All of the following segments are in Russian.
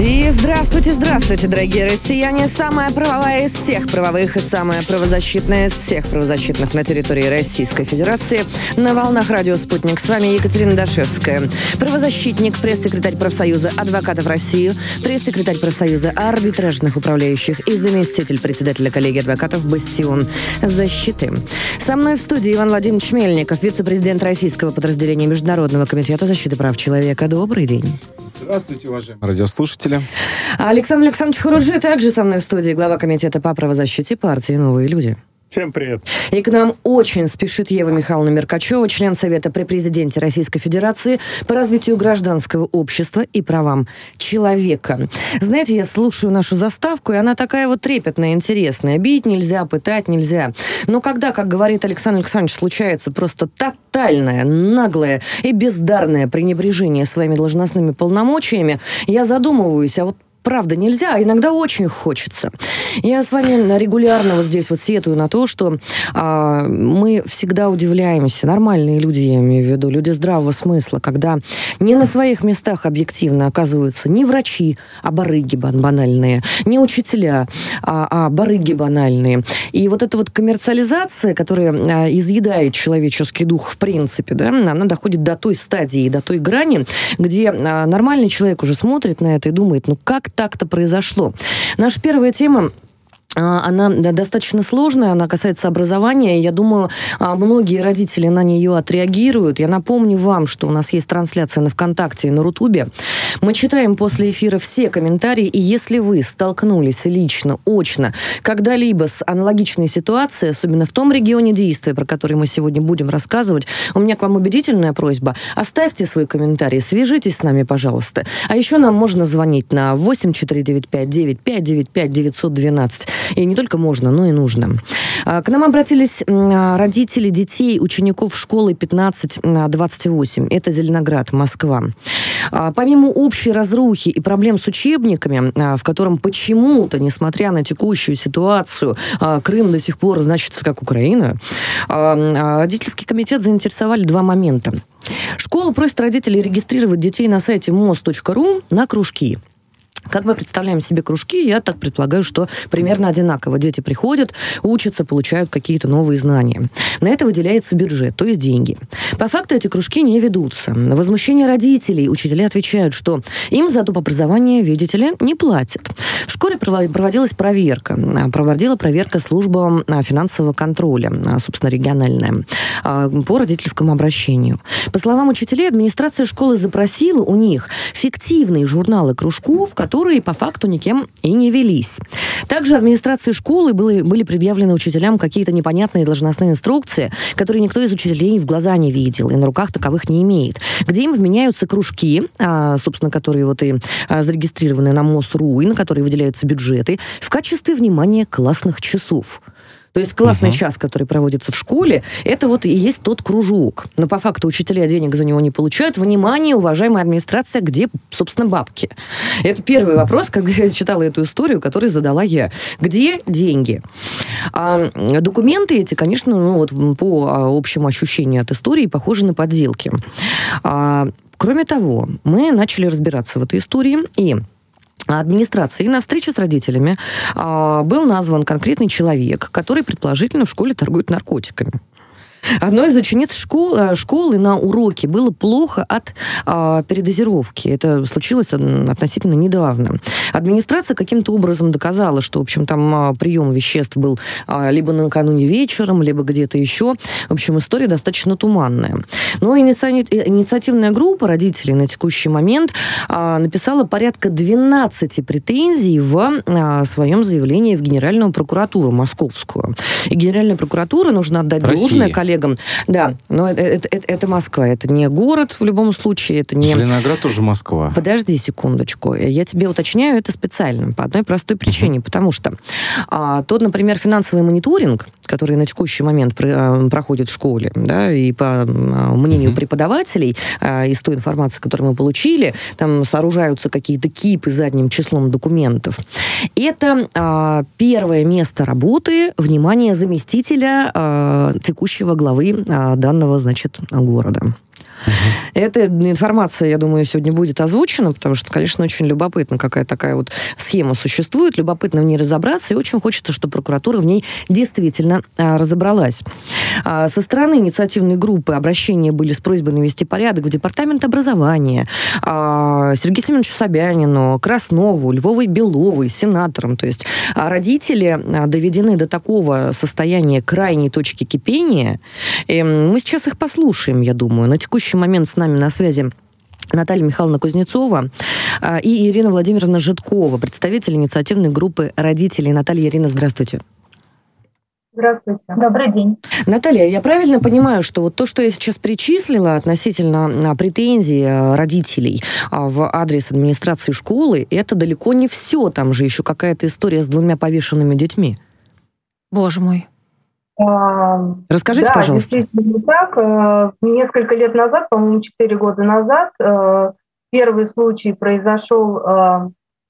И здравствуйте, здравствуйте, дорогие россияне. Самая правовая из всех правовых и самая правозащитная из всех правозащитных на территории Российской Федерации. На волнах радио «Спутник». С вами Екатерина Дашевская. Правозащитник, пресс-секретарь профсоюза адвокатов России, пресс-секретарь профсоюза арбитражных управляющих и заместитель председателя коллегии адвокатов «Бастион защиты». Со мной в студии Иван Владимирович Мельников, вице-президент российского подразделения Международного комитета защиты прав человека. Добрый день. Здравствуйте, уважаемые радиослушатели. Александр Александрович Хуруджи также со мной в студии, глава комитета по правозащите партии «Новые люди». Всем привет. И к нам очень спешит Ева Михайловна Меркачева, член Совета при президенте Российской Федерации по развитию гражданского общества и правам человека. Знаете, я слушаю нашу заставку, и она такая вот трепетная, интересная. Бить нельзя, пытать нельзя. Но когда, как говорит Александр Александрович, случается просто тотальное, наглое и бездарное пренебрежение своими должностными полномочиями, я задумываюсь, а вот правда нельзя, а иногда очень хочется. Я с вами регулярно вот здесь вот сетую на то, что а, мы всегда удивляемся, нормальные люди, я имею в виду, люди здравого смысла, когда не на своих местах объективно оказываются не врачи, а барыги банальные, не учителя, а, а барыги банальные. И вот эта вот коммерциализация, которая а, изъедает человеческий дух в принципе, да, она доходит до той стадии, до той грани, где а, нормальный человек уже смотрит на это и думает, ну как так-то произошло. Наша первая тема она достаточно сложная, она касается образования. Я думаю, а, многие родители на нее отреагируют. Я напомню вам, что у нас есть трансляция на ВКонтакте и на Рутубе. Мы читаем после эфира все комментарии, и если вы столкнулись лично, очно, когда-либо с аналогичной ситуацией, особенно в том регионе действия, про который мы сегодня будем рассказывать, у меня к вам убедительная просьба. Оставьте свой комментарий, свяжитесь с нами, пожалуйста. А еще нам можно звонить на 8495 9595 912. И не только можно, но и нужно. А, к нам обратились а, родители детей, учеников школы 1528. Это Зеленоград, Москва. А, помимо общей разрухи и проблем с учебниками, в котором почему-то, несмотря на текущую ситуацию, Крым до сих пор значится как Украина, родительский комитет заинтересовали два момента. Школа просит родителей регистрировать детей на сайте mos.ru на кружки – как мы представляем себе кружки, я так предполагаю, что примерно одинаково. Дети приходят, учатся, получают какие-то новые знания. На это выделяется бюджет, то есть деньги. По факту эти кружки не ведутся. На возмущение родителей учителя отвечают, что им за доп. образование, видите ли, не платят. В школе проводилась проверка. Проводила проверка служба а, финансового контроля, а, собственно, региональная, а, по родительскому обращению. По словам учителей, администрация школы запросила у них фиктивные журналы кружков, которые по факту никем и не велись. Также администрации школы были, были предъявлены учителям какие-то непонятные должностные инструкции, которые никто из учителей в глаза не видел и на руках таковых не имеет, где им вменяются кружки, а, собственно, которые вот и а, зарегистрированы на МОСРУ и на которые выделяются бюджеты, в качестве, внимания, классных часов. То есть классный uh-huh. час, который проводится в школе, это вот и есть тот кружок. Но по факту учителя денег за него не получают. Внимание, уважаемая администрация, где, собственно, бабки? Это первый вопрос, когда я читала эту историю, который задала я. Где деньги? А, документы эти, конечно, ну, вот, по а, общему ощущению от истории, похожи на подделки. А, кроме того, мы начали разбираться в этой истории, и администрации на встрече с родителями а, был назван конкретный человек, который предположительно в школе торгует наркотиками. Одной из учениц школ, э, школы на уроке было плохо от а, передозировки. Это случилось относительно недавно. Администрация каким-то образом доказала, что, в общем, там а, прием веществ был а, либо накануне вечером, либо где-то еще. В общем, история достаточно туманная. Но иници... инициативная группа родителей на текущий момент а, написала порядка 12 претензий в а, своем заявлении в Генеральную прокуратуру московскую. И Генеральная прокуратура, нужно отдать Россия. должное коллегам коллегам. Да, но это, это, это, это Москва, это не город в любом случае, это не... Зеленоград тоже Москва. Подожди секундочку, я тебе уточняю это специально по одной простой причине, потому что а, тот, например, финансовый мониторинг, который на текущий момент про, а, проходит в школе, да, и по а, мнению uh-huh. преподавателей, а, из той информации, которую мы получили, там сооружаются какие-то кипы задним числом документов. Это а, первое место работы, внимание заместителя текущего главы данного, значит, города. Эта информация, я думаю, сегодня будет озвучена, потому что, конечно, очень любопытно, какая такая вот схема существует, любопытно в ней разобраться, и очень хочется, чтобы прокуратура в ней действительно а, разобралась. А, со стороны инициативной группы обращения были с просьбой навести порядок в Департамент образования, а, Сергею Семеновичу Собянину, Краснову, Львовой Беловой, сенаторам. То есть а, родители а, доведены до такого состояния крайней точки кипения. И мы сейчас их послушаем, я думаю. На текущий момент с нами на связи Наталья Михайловна Кузнецова а, и Ирина Владимировна Житкова, представитель инициативной группы родителей. Наталья Ирина, здравствуйте. Здравствуйте. Добрый день. Наталья, я правильно понимаю, что вот то, что я сейчас причислила относительно а, претензий а, родителей в адрес администрации школы, это далеко не все. Там же еще какая-то история с двумя повешенными детьми. Боже мой. Расскажите, да, пожалуйста. действительно так. Э, несколько лет назад, по-моему, 4 года назад, э, первый случай произошел 1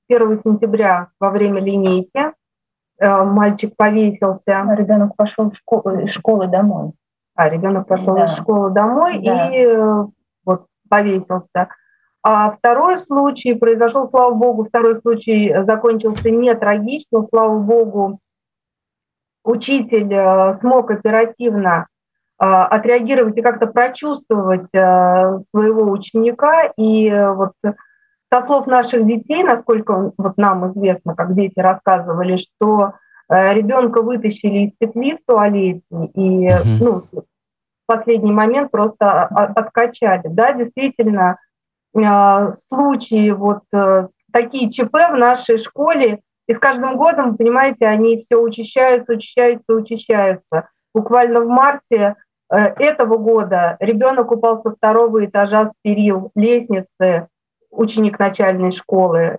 э, сентября во время линейки. Мальчик повесился. Ребенок пошел в школу, из школы домой. А, ребенок пошел да. из школы домой да. и вот повесился. А второй случай произошел, слава богу, второй случай закончился не трагично, слава богу, учитель э, смог оперативно отреагировать и как-то прочувствовать своего ученика. И вот со слов наших детей, насколько вот нам известно, как дети рассказывали, что э, ребенка вытащили из петли в туалете и uh ну, в последний момент просто откачали. Да, действительно, э, случаи вот э, такие ЧП в нашей школе, и с каждым годом, понимаете, они все учащаются, учащаются, учащаются. Буквально в марте этого года ребенок упал со второго этажа с перил лестницы, ученик начальной школы,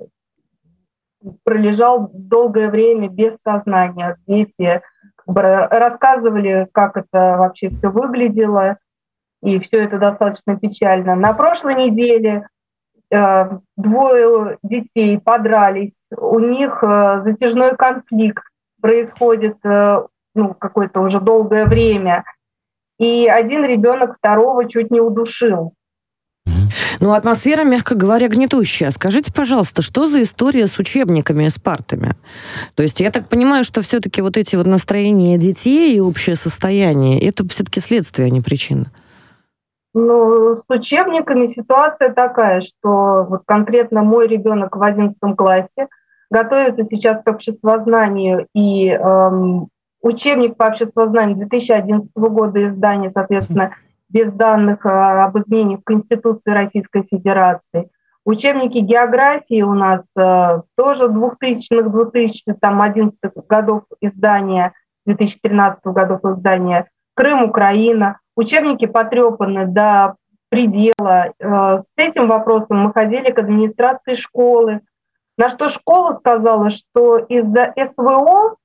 пролежал долгое время без сознания. Дети рассказывали, как это вообще все выглядело, и все это достаточно печально. На прошлой неделе э, двое детей подрались, у них э, затяжной конфликт происходит э, ну, какое-то уже долгое время, и один ребенок второго чуть не удушил. Ну, атмосфера, мягко говоря, гнетущая. Скажите, пожалуйста, что за история с учебниками и с партами? То есть я так понимаю, что все-таки вот эти вот настроения детей и общее состояние, это все-таки следствие, а не причина. Ну, с учебниками ситуация такая, что вот конкретно мой ребенок в 11 классе готовится сейчас к обществознанию, и эм, учебник по обществознанию 2011 года издания, соответственно, без данных а, об изменениях в Конституции Российской Федерации. Учебники географии у нас а, тоже 2000-х, 2000 там 11 годов издания, 2013 годов издания. Крым, Украина. Учебники потрепаны до предела. А, с этим вопросом мы ходили к администрации школы, на что школа сказала, что из-за СВО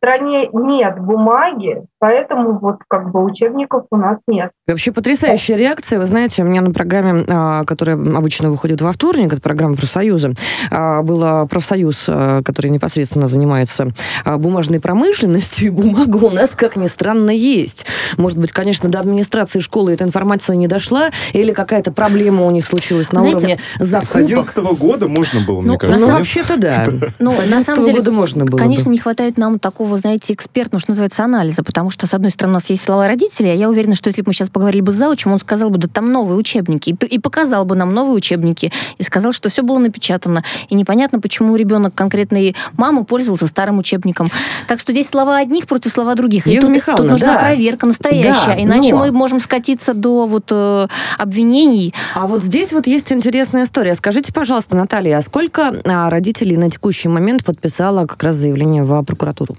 стране нет бумаги, поэтому вот как бы учебников у нас нет. Вообще потрясающая реакция. Вы знаете, у меня на программе, а, которая обычно выходит во вторник, это программа профсоюза, а, был профсоюз, а, который непосредственно занимается бумажной промышленностью, и бумага у нас, как ни странно, есть. Может быть, конечно, до администрации школы эта информация не дошла, или какая-то проблема у них случилась на Знаете, уровне закупок. С 11 года можно было, мне ну, кажется. Ну, вообще-то да. Ну, на самом деле, года можно было Конечно, бы. не хватает нам такого, знаете, экспертного, что называется, анализа, потому что, с одной стороны, у нас есть слова родителей, а я уверена, что если бы мы сейчас поговорили бы с заучем, он сказал бы, да там новые учебники, и, и показал бы нам новые учебники, и сказал, что все было напечатано. И непонятно, почему ребенок конкретной мамы пользовался старым учебником. Так что здесь слова одних против слова других. И тут, тут нужна да. проверка настоящая, да, иначе но... мы можем скатиться до вот э, обвинений. А вот здесь вот есть интересная история. Скажите, пожалуйста, Наталья, а сколько а, родителей на текущий момент подписало как раз заявление в прокуратуру?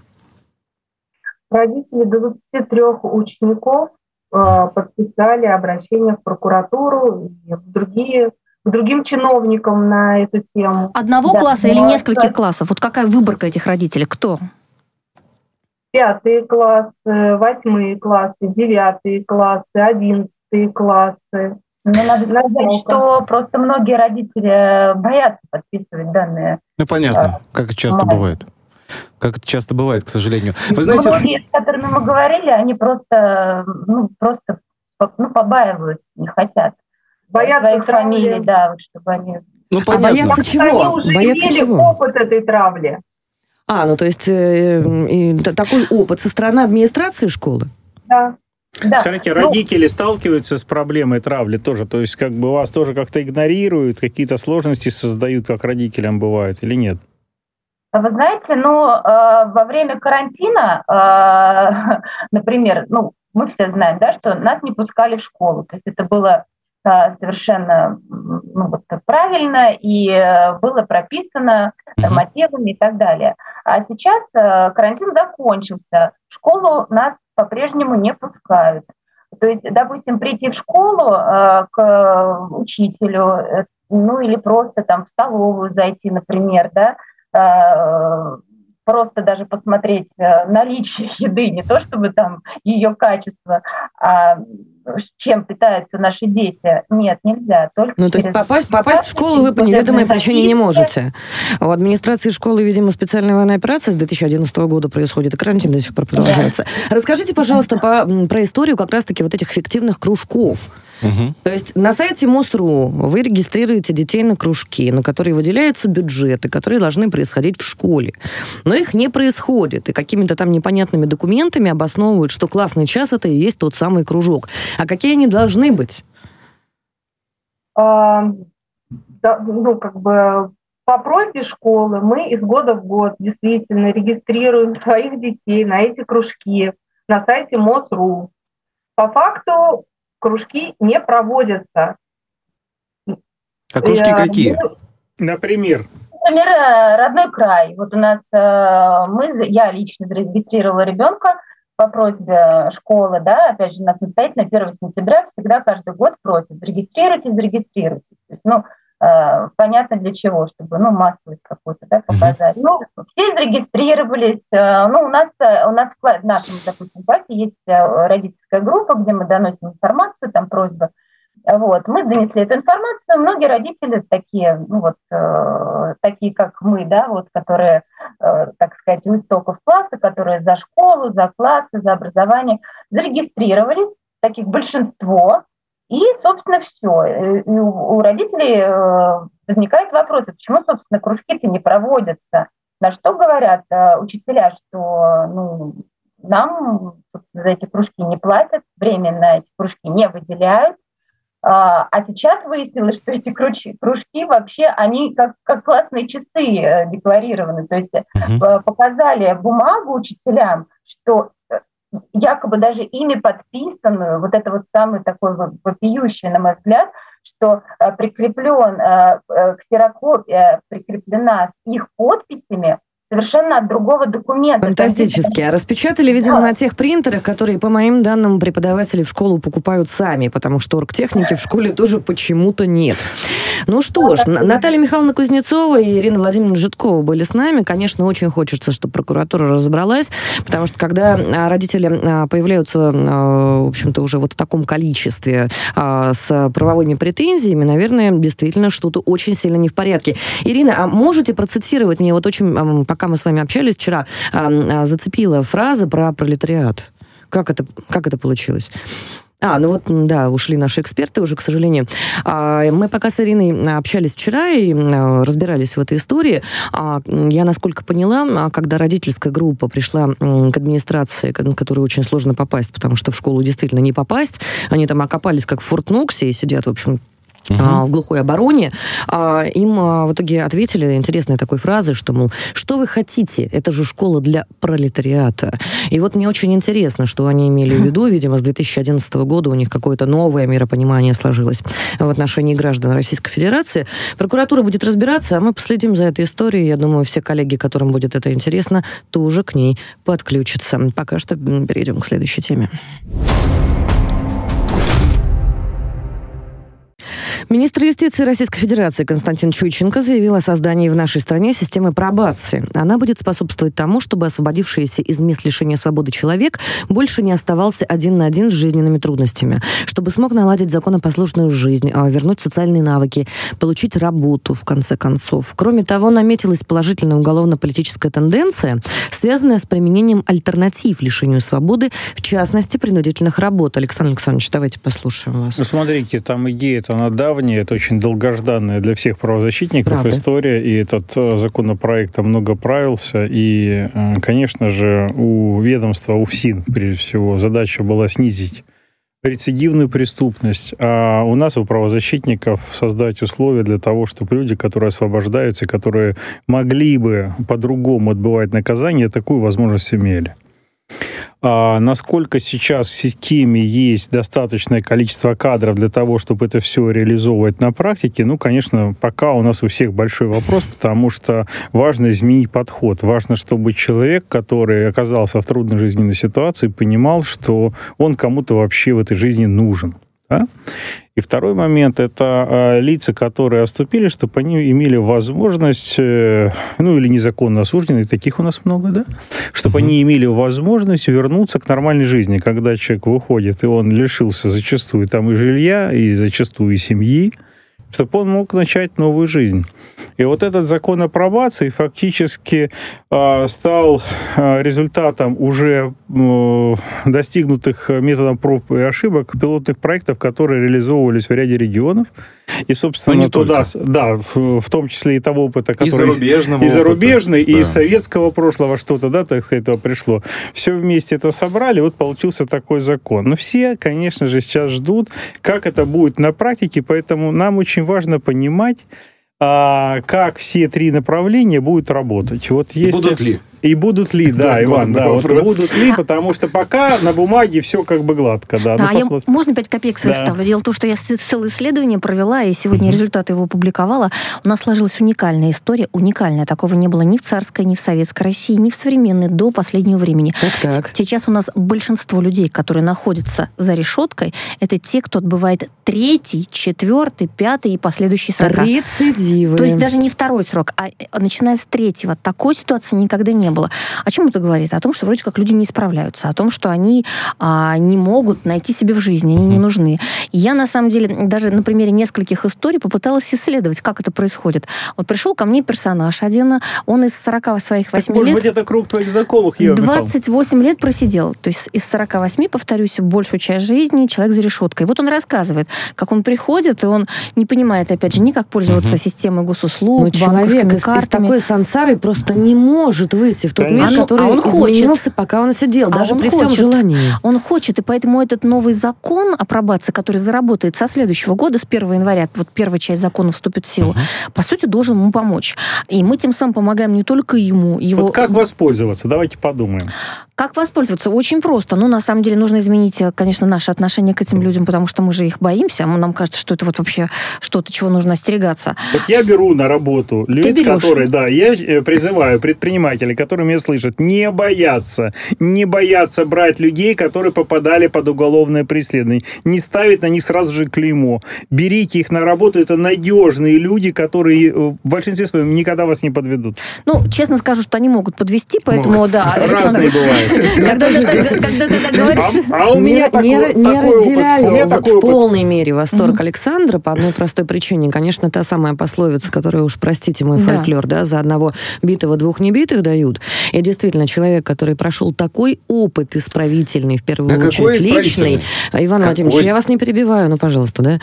Родители 23 учеников подписали обращение в прокуратуру и в другие к другим чиновникам на эту тему. Одного да, класса или нескольких да. классов? Вот какая выборка этих родителей? Кто? Пятые классы, восьмые классы, девятые классы, одиннадцатые классы. Ну, надо сказать, что просто многие родители боятся подписывать данные. Ну, понятно, как это часто бывает. Как это часто бывает, к сожалению. Вы знаете... Многие, с которыми мы говорили, они просто, ну, просто ну, побаиваются, не хотят. Боятся своих фамилий, да, вот, чтобы они... Ну, а понятно. А боятся чего? Они боятся чего? опыт этой травли. А, ну то есть э, э, такой опыт со стороны администрации школы? Да. Да. Скажите, ну, родители сталкиваются с проблемой травли тоже? То есть как бы вас тоже как-то игнорируют, какие-то сложности создают, как родителям бывает, или нет? Вы знаете, ну, э, во время карантина, э, например, ну, мы все знаем, да, что нас не пускали в школу. То есть это было э, совершенно ну, вот, правильно и э, было прописано нормативами и так далее. А сейчас э, карантин закончился, в школу нас по-прежнему не пускают. То есть, допустим, прийти в школу э, к учителю, ну или просто там в столовую зайти, например, да, просто даже посмотреть э, наличие еды, не то чтобы там ее качество, а чем питаются наши дети. Нет, нельзя. Только ну, то есть попасть, попасть в школу вы по неведомой причине не можете. У администрации школы, видимо, специальная военная операция с 2011 года происходит, и карантин до сих пор продолжается. Да. Расскажите, пожалуйста, по, про историю как раз-таки вот этих фиктивных кружков. Угу. То есть на сайте МОСРУ вы регистрируете детей на кружки, на которые выделяются бюджеты, которые должны происходить в школе. Но их не происходит. И какими-то там непонятными документами обосновывают, что классный час это и есть тот самый кружок. А какие они должны быть? А, да, ну, как бы по просьбе школы мы из года в год действительно регистрируем своих детей на эти кружки на сайте МОСРУ. По факту кружки не проводятся. А кружки какие? Например? Например, э, родной край. Вот у нас э, мы, я лично зарегистрировала ребенка по просьбе школы, да, опять же, нас настоятельно 1 сентября всегда каждый год просят, зарегистрируйтесь, зарегистрируйтесь. То есть, ну, э, понятно для чего, чтобы, ну, массовость какую-то, да, показать. Mm-hmm. Ну, все зарегистрировались, э, ну, у нас, э, у нас в нашем, допустим, классе есть э, родительская группа, где мы доносим информацию, там просьба вот, мы донесли эту информацию, многие родители такие, ну вот, э, такие как мы, да, вот, которые, э, так сказать, у истоков класса, которые за школу, за классы, за образование, зарегистрировались, таких большинство, и, собственно, все. И у, у родителей э, возникает вопрос, а почему, собственно, кружки-то не проводятся? На что говорят э, учителя, что ну, нам за эти кружки не платят, временно эти кружки не выделяют, а, а сейчас выяснилось, что эти кружки, кружки вообще, они как, как классные часы э, декларированы. То есть uh-huh. показали бумагу учителям, что э, якобы даже ими подписанную, вот это вот самый такой вопиющий, на мой взгляд, что прикреплен, ксерокопия прикреплена с их подписями, совершенно от другого документа. Фантастически. А распечатали, видимо, да. на тех принтерах, которые, по моим данным, преподаватели в школу покупают сами, потому что оргтехники в школе тоже почему-то нет. Ну что ж, Наталья Михайловна Кузнецова и Ирина Владимировна Житкова были с нами. Конечно, очень хочется, чтобы прокуратура разобралась, потому что когда а, родители а, появляются, а, в общем-то, уже вот в таком количестве с правовыми претензиями, наверное, действительно что-то очень сильно не в порядке. Ирина, а можете процитировать мне вот очень, пока мы с вами общались вчера, зацепила фраза про пролетариат. Как это, как это получилось? А, ну вот, да, ушли наши эксперты уже, к сожалению. А, мы пока с Ириной общались вчера и а, разбирались в этой истории. А, я, насколько поняла, когда родительская группа пришла к администрации, к которой очень сложно попасть, потому что в школу действительно не попасть, они там окопались как в Форт Ноксе и сидят, в общем, угу. в глухой обороне, а, им а, в итоге ответили интересной такой фразой, что, мол, что вы хотите? Это же школа для пролетариата. И вот мне очень интересно, что они имели в виду. Видимо, с 2011 года у них какое-то новое миропонимание сложилось в отношении граждан Российской Федерации. Прокуратура будет разбираться, а мы последим за этой историей. Я думаю, все коллеги, которым будет это интересно, тоже к ней подключатся. Пока что перейдем к следующей теме. Министр юстиции Российской Федерации Константин Чуйченко заявил о создании в нашей стране системы пробации. Она будет способствовать тому, чтобы освободившийся из мест лишения свободы человек больше не оставался один на один с жизненными трудностями, чтобы смог наладить законопослушную жизнь, а, вернуть социальные навыки, получить работу, в конце концов. Кроме того, наметилась положительная уголовно-политическая тенденция, связанная с применением альтернатив лишению свободы, в частности, принудительных работ. Александр Александрович, давайте послушаем вас. Ну, смотрите, там идея-то она давняя, давняя, это очень долгожданная для всех правозащитников Правда. история, и этот э, законопроект много правился, и, э, конечно же, у ведомства, у ФСИН, прежде всего, задача была снизить рецидивную преступность, а у нас, у правозащитников, создать условия для того, чтобы люди, которые освобождаются, которые могли бы по-другому отбывать наказание, такую возможность имели. А насколько сейчас в системе есть достаточное количество кадров для того, чтобы это все реализовывать на практике, ну, конечно, пока у нас у всех большой вопрос, потому что важно изменить подход. Важно, чтобы человек, который оказался в трудной жизненной ситуации, понимал, что он кому-то вообще в этой жизни нужен. Да? И второй момент – это э, лица, которые оступили, чтобы они имели возможность, э, ну или незаконно осужденные, таких у нас много, да, чтобы угу. они имели возможность вернуться к нормальной жизни, когда человек выходит, и он лишился зачастую там и жилья, и зачастую и семьи, чтобы он мог начать новую жизнь. И вот этот закон о пробации фактически э, стал э, результатом уже э, достигнутых методом проб и ошибок пилотных проектов, которые реализовывались в ряде регионов. И, собственно, не туда, только. да, в, в том числе и того опыта, который... И зарубежного И зарубежный, опыта. и да. советского прошлого что-то, да, так сказать, этого пришло. Все вместе это собрали, вот получился такой закон. Но все, конечно же, сейчас ждут, как это будет на практике, поэтому нам очень важно понимать, а, как все три направления будут работать. Вот если... Будут ли? И будут ли, да, Иван, да, вот будут ли, потому что пока на бумаге все как бы гладко, да. Да, ну, я, можно 5 копеек своих да. ставлю? Дело в том, что я целое исследование провела, и сегодня mm результаты его опубликовала. У нас сложилась уникальная история, уникальная. Такого не было ни в царской, ни в советской России, ни в современной до последнего времени. Так, так. Сейчас у нас большинство людей, которые находятся за решеткой, это те, кто отбывает третий, четвертый, пятый и последующий срок. Рецидивы. То есть даже не второй срок, а начиная с третьего. Такой ситуации никогда не было. О чем это говорит? О том, что вроде как люди не справляются, о том, что они а, не могут найти себе в жизни, они не нужны. я, на самом деле, даже на примере нескольких историй попыталась исследовать, как это происходит. Вот пришел ко мне персонаж один, он из 40 своих 8 так, лет... может быть, это круг твоих знакомых, Ева 28 лет просидел. То есть из 48, повторюсь, большую часть жизни человек за решеткой. Вот он рассказывает, как он приходит, и он не понимает, опять же, ни как пользоваться угу. системой госуслуг, Но человек из, из такой сансары просто не может выйти в тот Конечно. мир, который а он изменился, хочет. пока он сидел, а даже он при хочет. всем желании. Он хочет, и поэтому этот новый закон о пробации, который заработает со следующего года, с 1 января, вот первая часть закона вступит в силу, uh-huh. по сути, должен ему помочь. И мы тем самым помогаем не только ему, его... Вот как воспользоваться? Давайте подумаем. Как воспользоваться? Очень просто. Ну, на самом деле, нужно изменить, э, конечно, наше отношение к этим людям, потому что мы же их боимся. Нам кажется, что это вот вообще что-то, чего нужно остерегаться. Вот я беру на работу людей, которые, да, я э, призываю предпринимателей, которые меня слышат, не бояться, не бояться брать людей, которые попадали под уголовное преследование, не ставить на них сразу же клеймо. Берите их на работу, это надежные люди, которые э, в большинстве своем никогда вас не подведут. Ну, честно скажу, что они могут подвести, поэтому, могут. да. Разные бывают. Когда ты так говоришь... А у меня Не разделяю в полной мере восторг Александра по одной простой причине. Конечно, та самая пословица, которая уж, простите мой фольклор, да, за одного битого двух небитых дают. И действительно, человек, который прошел такой опыт исправительный, в первую очередь личный, Иван Владимирович, я вас не перебиваю, ну, пожалуйста, да,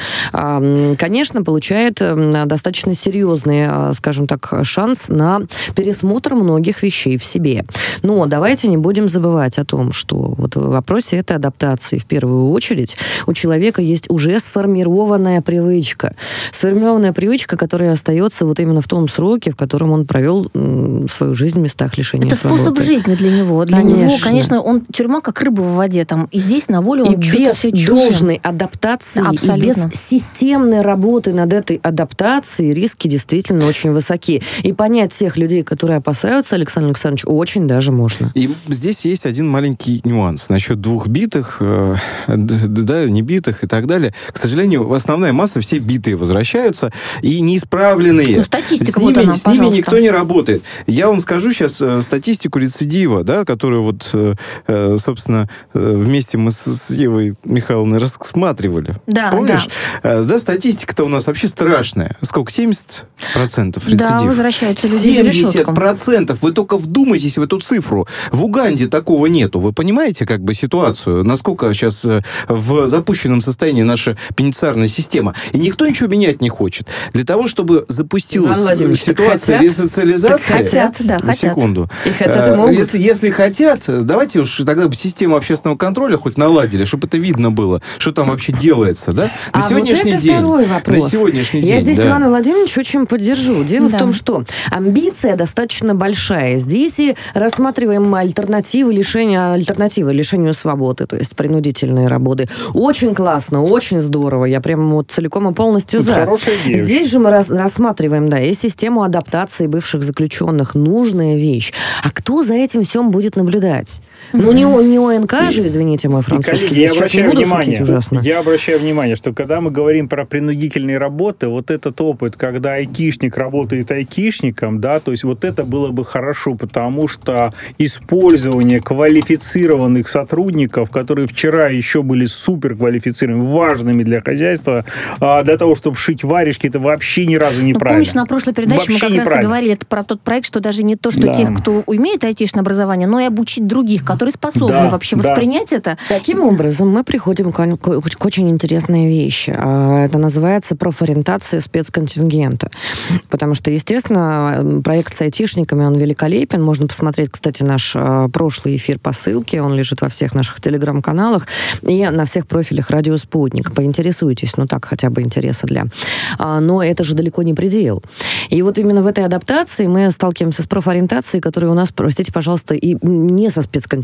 конечно, получает достаточно серьезный, а, скажем так, шанс на пересмотр многих вещей в себе. Но давайте не будем забывать о том, что вот в вопросе этой адаптации в первую очередь у человека есть уже сформированная привычка. Сформированная привычка, которая остается вот именно в том сроке, в котором он провел свою жизнь в местах лишения лишения Это свободы. способ жизни для него. Для конечно. него, конечно, он тюрьма как рыба в воде. Там, и здесь на воле он и без должной адаптации, Абсолютно. и без системной работы над этой адаптацией риски действительно очень высоки. И понять тех людей, которые опасаются, Александр Александрович, очень даже можно. И здесь есть один маленький нюанс насчет двух битых, э, да, не битых и так далее. К сожалению, основная масса все битые возвращаются и неисправленные. Ну, статистика с ними, вот она, с ними никто не работает. Я вам скажу сейчас э, статистику рецидива, да, которую вот, э, э собственно, э, вместе мы с, Евой Михайловной рассматривали. Да, Помнишь? да. Да, статистика-то у нас вообще страшная. Сколько? 70% рецидив? Да, возвращаются люди 70%! Вы только вдумайтесь в эту цифру. В Уганде такого нету. Вы понимаете как бы ситуацию? Насколько сейчас в запущенном состоянии наша пенитенциарная система? И никто ничего менять не хочет. Для того, чтобы запустилась ситуация ресоциализации... Хотят, да, на хотят. секунду. И хотят, и могут. Если, если хотят, давайте уж тогда систему общественного контроля хоть наладили, чтобы это видно было, что там вообще делается, да? На а сегодняшний вот это день. Второй вопрос. На сегодняшний Я день. Я здесь да. Ивана Владимировича очень поддержу. Дело да. в том, что амбиция достаточно большая. Здесь и рассматриваем альтернативы лишения, альтернативы лишению свободы, то есть принудительные работы. Очень классно, очень здорово. Я прям вот целиком и полностью за. Здесь же мы рас, рассматриваем, да, и систему адаптации бывших заключенных. Нужная вещь. А кто за этим всем будет наблюдать? Ну, не, не ОНК же, извините, мой французский. И, коллеги, я обращаю внимание, ужасно. я обращаю внимание, что когда мы говорим про принудительные работы, вот этот опыт, когда айкишник работает айкишником, да, то есть вот это было бы хорошо, потому что использование квалифицированных сотрудников, которые вчера еще были супер квалифицированными, важными для хозяйства, а, для того, чтобы шить варежки, это вообще ни разу не ну, правильно. Помнишь, на прошлой передаче вообще мы как раз и говорили про тот проект, что даже не то, что да. тех, кто имеет айтишное образование, но и обучить других, которые способны да, вообще да. воспринять это. Таким образом, мы приходим к, к, к очень интересной вещи. А, это называется профориентация спецконтингента. Потому что, естественно, проект с айтишниками, он великолепен. Можно посмотреть, кстати, наш а, прошлый эфир по ссылке. Он лежит во всех наших телеграм-каналах и на всех профилях «Радио Спутник». Поинтересуйтесь, ну так, хотя бы интереса для. А, но это же далеко не предел. И вот именно в этой адаптации мы сталкиваемся с профориентацией, которая у нас, простите, пожалуйста, и не со спецконтингентом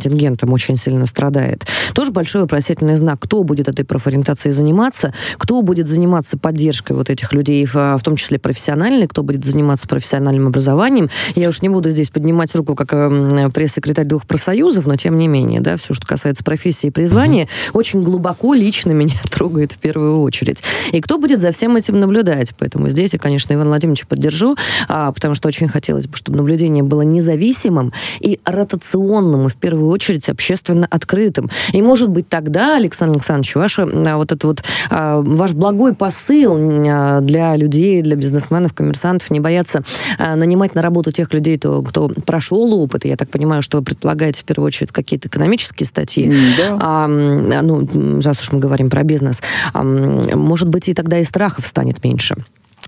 очень сильно страдает. Тоже большой вопросительный знак, кто будет этой профориентацией заниматься, кто будет заниматься поддержкой вот этих людей, в, в том числе профессиональной, кто будет заниматься профессиональным образованием. Я уж не буду здесь поднимать руку как э, пресс-секретарь двух профсоюзов, но тем не менее, да, все, что касается профессии и призвания, mm-hmm. очень глубоко лично меня трогает в первую очередь. И кто будет за всем этим наблюдать? Поэтому здесь я, конечно, Иван Владимирович поддержу, а, потому что очень хотелось бы, чтобы наблюдение было независимым и ротационным, и в первую очередь общественно открытым. И, может быть, тогда, Александр Александрович, ваше, а, вот это вот, а, ваш благой посыл а, для людей, для бизнесменов, коммерсантов, не бояться а, нанимать на работу тех людей, то, кто прошел опыт. Я так понимаю, что вы предполагаете в первую очередь какие-то экономические статьи. Да. А, ну, раз уж мы говорим про бизнес. А, может быть, и тогда и страхов станет меньше.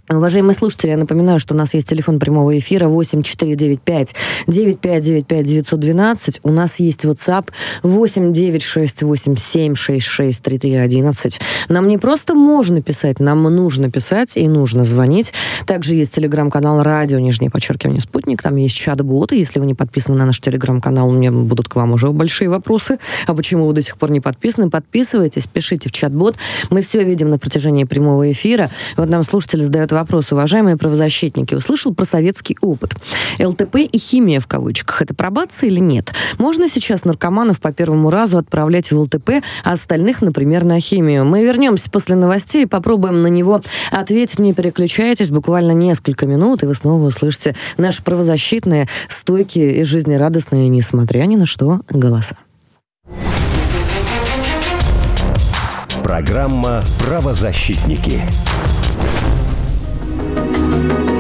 Уважаемые слушатели, я напоминаю, что у нас есть телефон прямого эфира 8495 9595 912. У нас есть WhatsApp 89687663311. Нам не просто можно писать, нам нужно писать и нужно звонить. Также есть телеграм-канал радио, нижнее подчеркивание, спутник. Там есть чат-боты. Если вы не подписаны на наш телеграм-канал, у меня будут к вам уже большие вопросы. А почему вы до сих пор не подписаны? Подписывайтесь, пишите в чат-бот. Мы все видим на протяжении прямого эфира. Вот нам слушатели задают вопрос, уважаемые правозащитники. Услышал про советский опыт. ЛТП и химия в кавычках. Это пробация или нет? Можно сейчас наркоманов по первому разу отправлять в ЛТП, а остальных, например, на химию? Мы вернемся после новостей и попробуем на него ответить. Не переключайтесь, буквально несколько минут, и вы снова услышите наши правозащитные, стойкие и жизнерадостные, несмотря ни на что, голоса. Программа «Правозащитники». Thank you.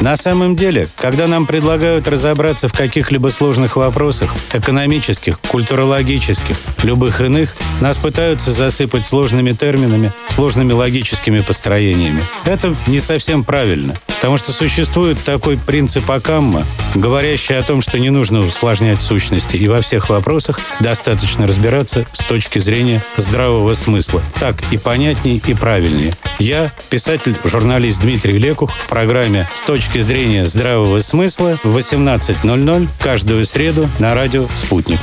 На самом деле, когда нам предлагают разобраться в каких-либо сложных вопросах, экономических, культурологических, любых иных, нас пытаются засыпать сложными терминами, сложными логическими построениями. Это не совсем правильно, потому что существует такой принцип Акамма, говорящий о том, что не нужно усложнять сущности, и во всех вопросах достаточно разбираться с точки зрения здравого смысла. Так и понятней, и правильнее. Я, писатель, журналист Дмитрий Лекух в программе «С точки зрения здравого смысла» в 18.00 каждую среду на радио «Спутник».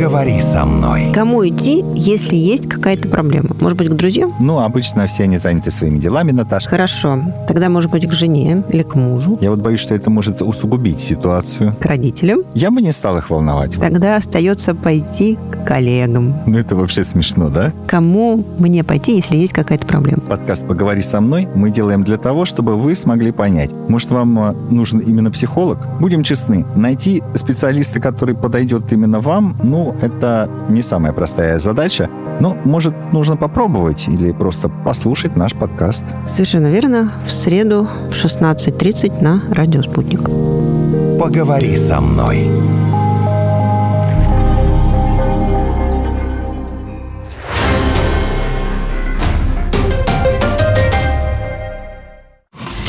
Поговори со мной. Кому идти, если есть какая-то проблема? Может быть, к друзьям? Ну, обычно все они заняты своими делами, Наташа. Хорошо. Тогда, может быть, к жене или к мужу? Я вот боюсь, что это может усугубить ситуацию. К родителям? Я бы не стал их волновать. Тогда остается пойти к коллегам. Ну, это вообще смешно, да? Кому мне пойти, если есть какая-то проблема? Подкаст «Поговори со мной» мы делаем для того, чтобы вы смогли понять. Может, вам э, нужен именно психолог? Будем честны, найти специалиста, который подойдет именно вам, ну, это не самая простая задача. Но, может, нужно попробовать или просто послушать наш подкаст. Совершенно верно. В среду в 16.30 на «Радио Спутник». Поговори со мной.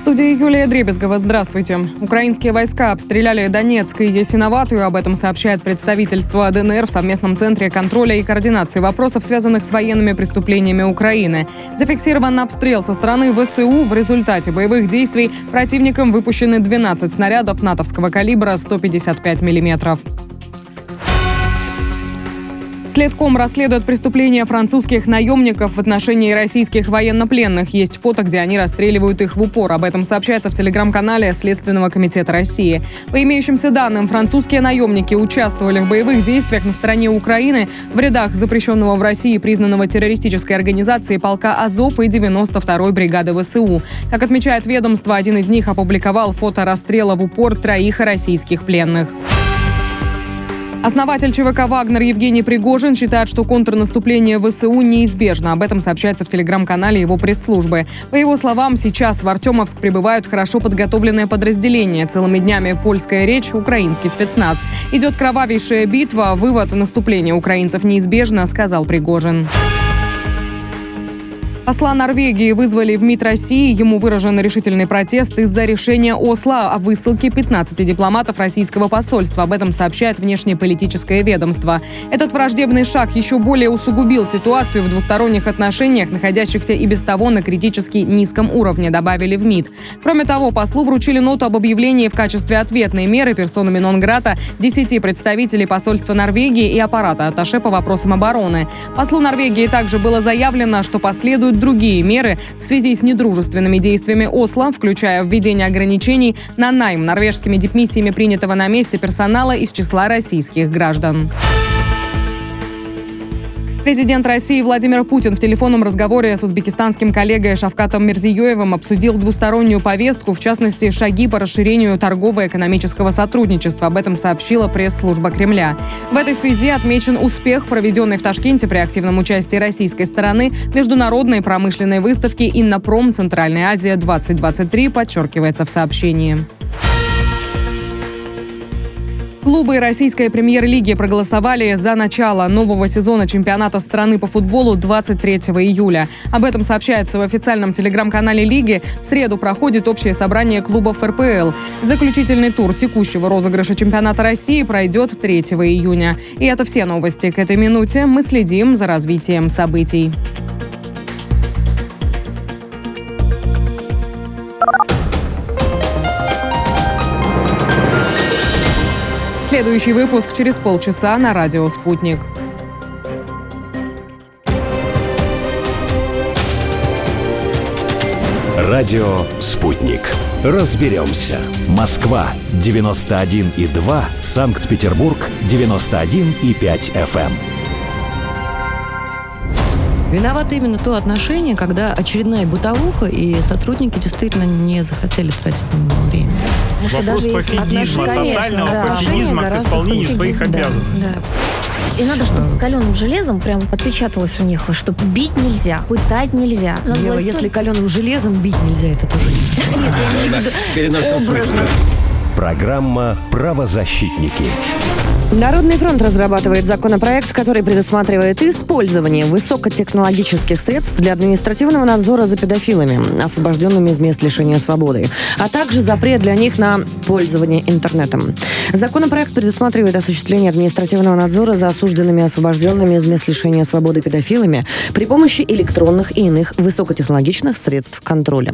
студии Юлия Дребезгова. Здравствуйте. Украинские войска обстреляли Донецк и Ясиноватую. Об этом сообщает представительство ДНР в совместном центре контроля и координации вопросов, связанных с военными преступлениями Украины. Зафиксирован обстрел со стороны ВСУ. В результате боевых действий противникам выпущены 12 снарядов натовского калибра 155 миллиметров. Следком расследует преступления французских наемников в отношении российских военнопленных. Есть фото, где они расстреливают их в упор. Об этом сообщается в телеграм-канале Следственного комитета России. По имеющимся данным, французские наемники участвовали в боевых действиях на стороне Украины в рядах запрещенного в России признанного террористической организации полка Азов и 92-й бригады ВСУ. Как отмечает ведомство, один из них опубликовал фото расстрела в упор троих российских пленных. Основатель ЧВК «Вагнер» Евгений Пригожин считает, что контрнаступление ВСУ неизбежно. Об этом сообщается в телеграм-канале его пресс-службы. По его словам, сейчас в Артемовск прибывают хорошо подготовленные подразделения. Целыми днями польская речь, украинский спецназ. Идет кровавейшая битва, вывод наступления украинцев неизбежно, сказал Пригожин. Посла Норвегии вызвали в МИД России. Ему выражен решительный протест из-за решения Осло о высылке 15 дипломатов российского посольства. Об этом сообщает внешнеполитическое ведомство. Этот враждебный шаг еще более усугубил ситуацию в двусторонних отношениях, находящихся и без того на критически низком уровне, добавили в МИД. Кроме того, послу вручили ноту об объявлении в качестве ответной меры персонами Нонграта 10 представителей посольства Норвегии и аппарата Аташе по вопросам обороны. Послу Норвегии также было заявлено, что последуют другие меры в связи с недружественными действиями Осло, включая введение ограничений на найм норвежскими дипмиссиями принятого на месте персонала из числа российских граждан. Президент России Владимир Путин в телефонном разговоре с узбекистанским коллегой Шавкатом Мирзиёевым обсудил двустороннюю повестку, в частности, шаги по расширению торгово-экономического сотрудничества. Об этом сообщила пресс-служба Кремля. В этой связи отмечен успех, проведенный в Ташкенте при активном участии российской стороны международной промышленной выставки «Иннопром. Центральная Азия-2023», подчеркивается в сообщении. Клубы российской премьер-лиги проголосовали за начало нового сезона чемпионата страны по футболу 23 июля. Об этом сообщается в официальном телеграм-канале лиги. В среду проходит общее собрание клубов РПЛ. Заключительный тур текущего розыгрыша чемпионата России пройдет 3 июня. И это все новости к этой минуте. Мы следим за развитием событий. Следующий выпуск через полчаса на радио «Спутник». Радио «Спутник». Разберемся. Москва, 91,2. Санкт-Петербург, 91,5 FM. Виновато именно то отношение, когда очередная бытовуха, и сотрудники действительно не захотели тратить на него время. Вопрос пофигизма, тотального да. пофигизма к исполнению своих обязанностей. Да. И надо, чтобы каленым железом прям отпечаталось у них, что бить нельзя, пытать нельзя. Ева, если каленым железом бить нельзя, это тоже нет. Я имею в виду Программа «Правозащитники». Народный фронт разрабатывает законопроект, который предусматривает использование высокотехнологических средств для административного надзора за педофилами, освобожденными из мест лишения свободы, а также запрет для них на пользование интернетом. Законопроект предусматривает осуществление административного надзора за осужденными освобожденными из мест лишения свободы педофилами при помощи электронных и иных высокотехнологичных средств контроля.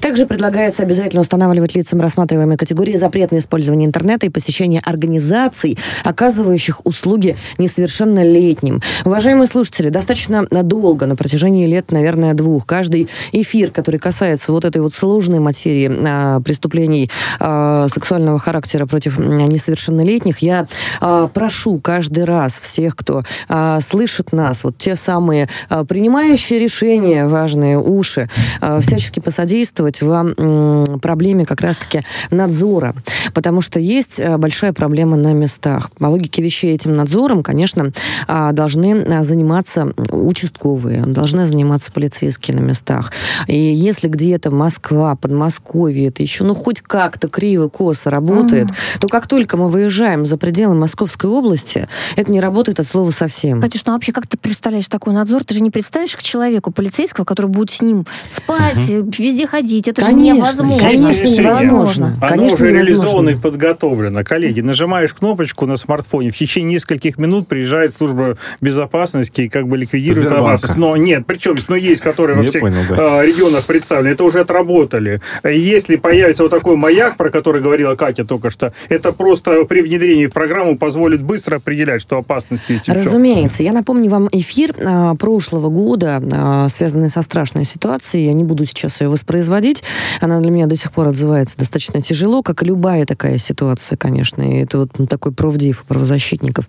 Также предлагается обязательно устанавливать лицам рассматриваемой категории запрет на использование интернета и посещение организаций, оказывающих услуги несовершеннолетним. Уважаемые слушатели, достаточно долго, на протяжении лет, наверное, двух, каждый эфир, который касается вот этой вот сложной материи а, преступлений а, сексуального характера против несовершеннолетних, я а, прошу каждый раз всех, кто а, слышит нас, вот те самые а, принимающие решения, важные уши, а, всячески посодействовать в проблеме как раз-таки надзора, потому что есть а, большая проблема на местах. По логике вещей этим надзором, конечно, а, должны а, заниматься участковые, должны заниматься полицейские на местах. И если где-то Москва, Подмосковье, это еще, ну, хоть как-то криво-косо работает, то как только мы выезжаем за пределы Московской области, это не работает от слова совсем. Катюш, ну вообще как ты представляешь такой надзор? Ты же не представишь к человеку полицейского, который будет с ним спать, угу. везде ходить. Это конечно, же невозможно. Конечно, невозможно. Оно конечно, уже невозможно. реализовано и подготовлено. Коллеги, нажимаешь кнопочку на смартфоне, в течение нескольких минут приезжает служба безопасности и как бы ликвидирует Сбербанка. опасность. Но нет, причем, но есть, которые во всех понял, да. регионах представлены, это уже отработали. Если появится вот такой маяк, про который говорила Катя только что, это просто при внедрении в программу позволит быстро определять, что опасность есть. Разумеется. Я напомню вам эфир а, прошлого года, а, связанный со страшной ситуацией. Я не буду сейчас ее воспроизводить. Она для меня до сих пор отзывается достаточно тяжело, как и любая такая ситуация, конечно. И это вот такой профдив правозащитников.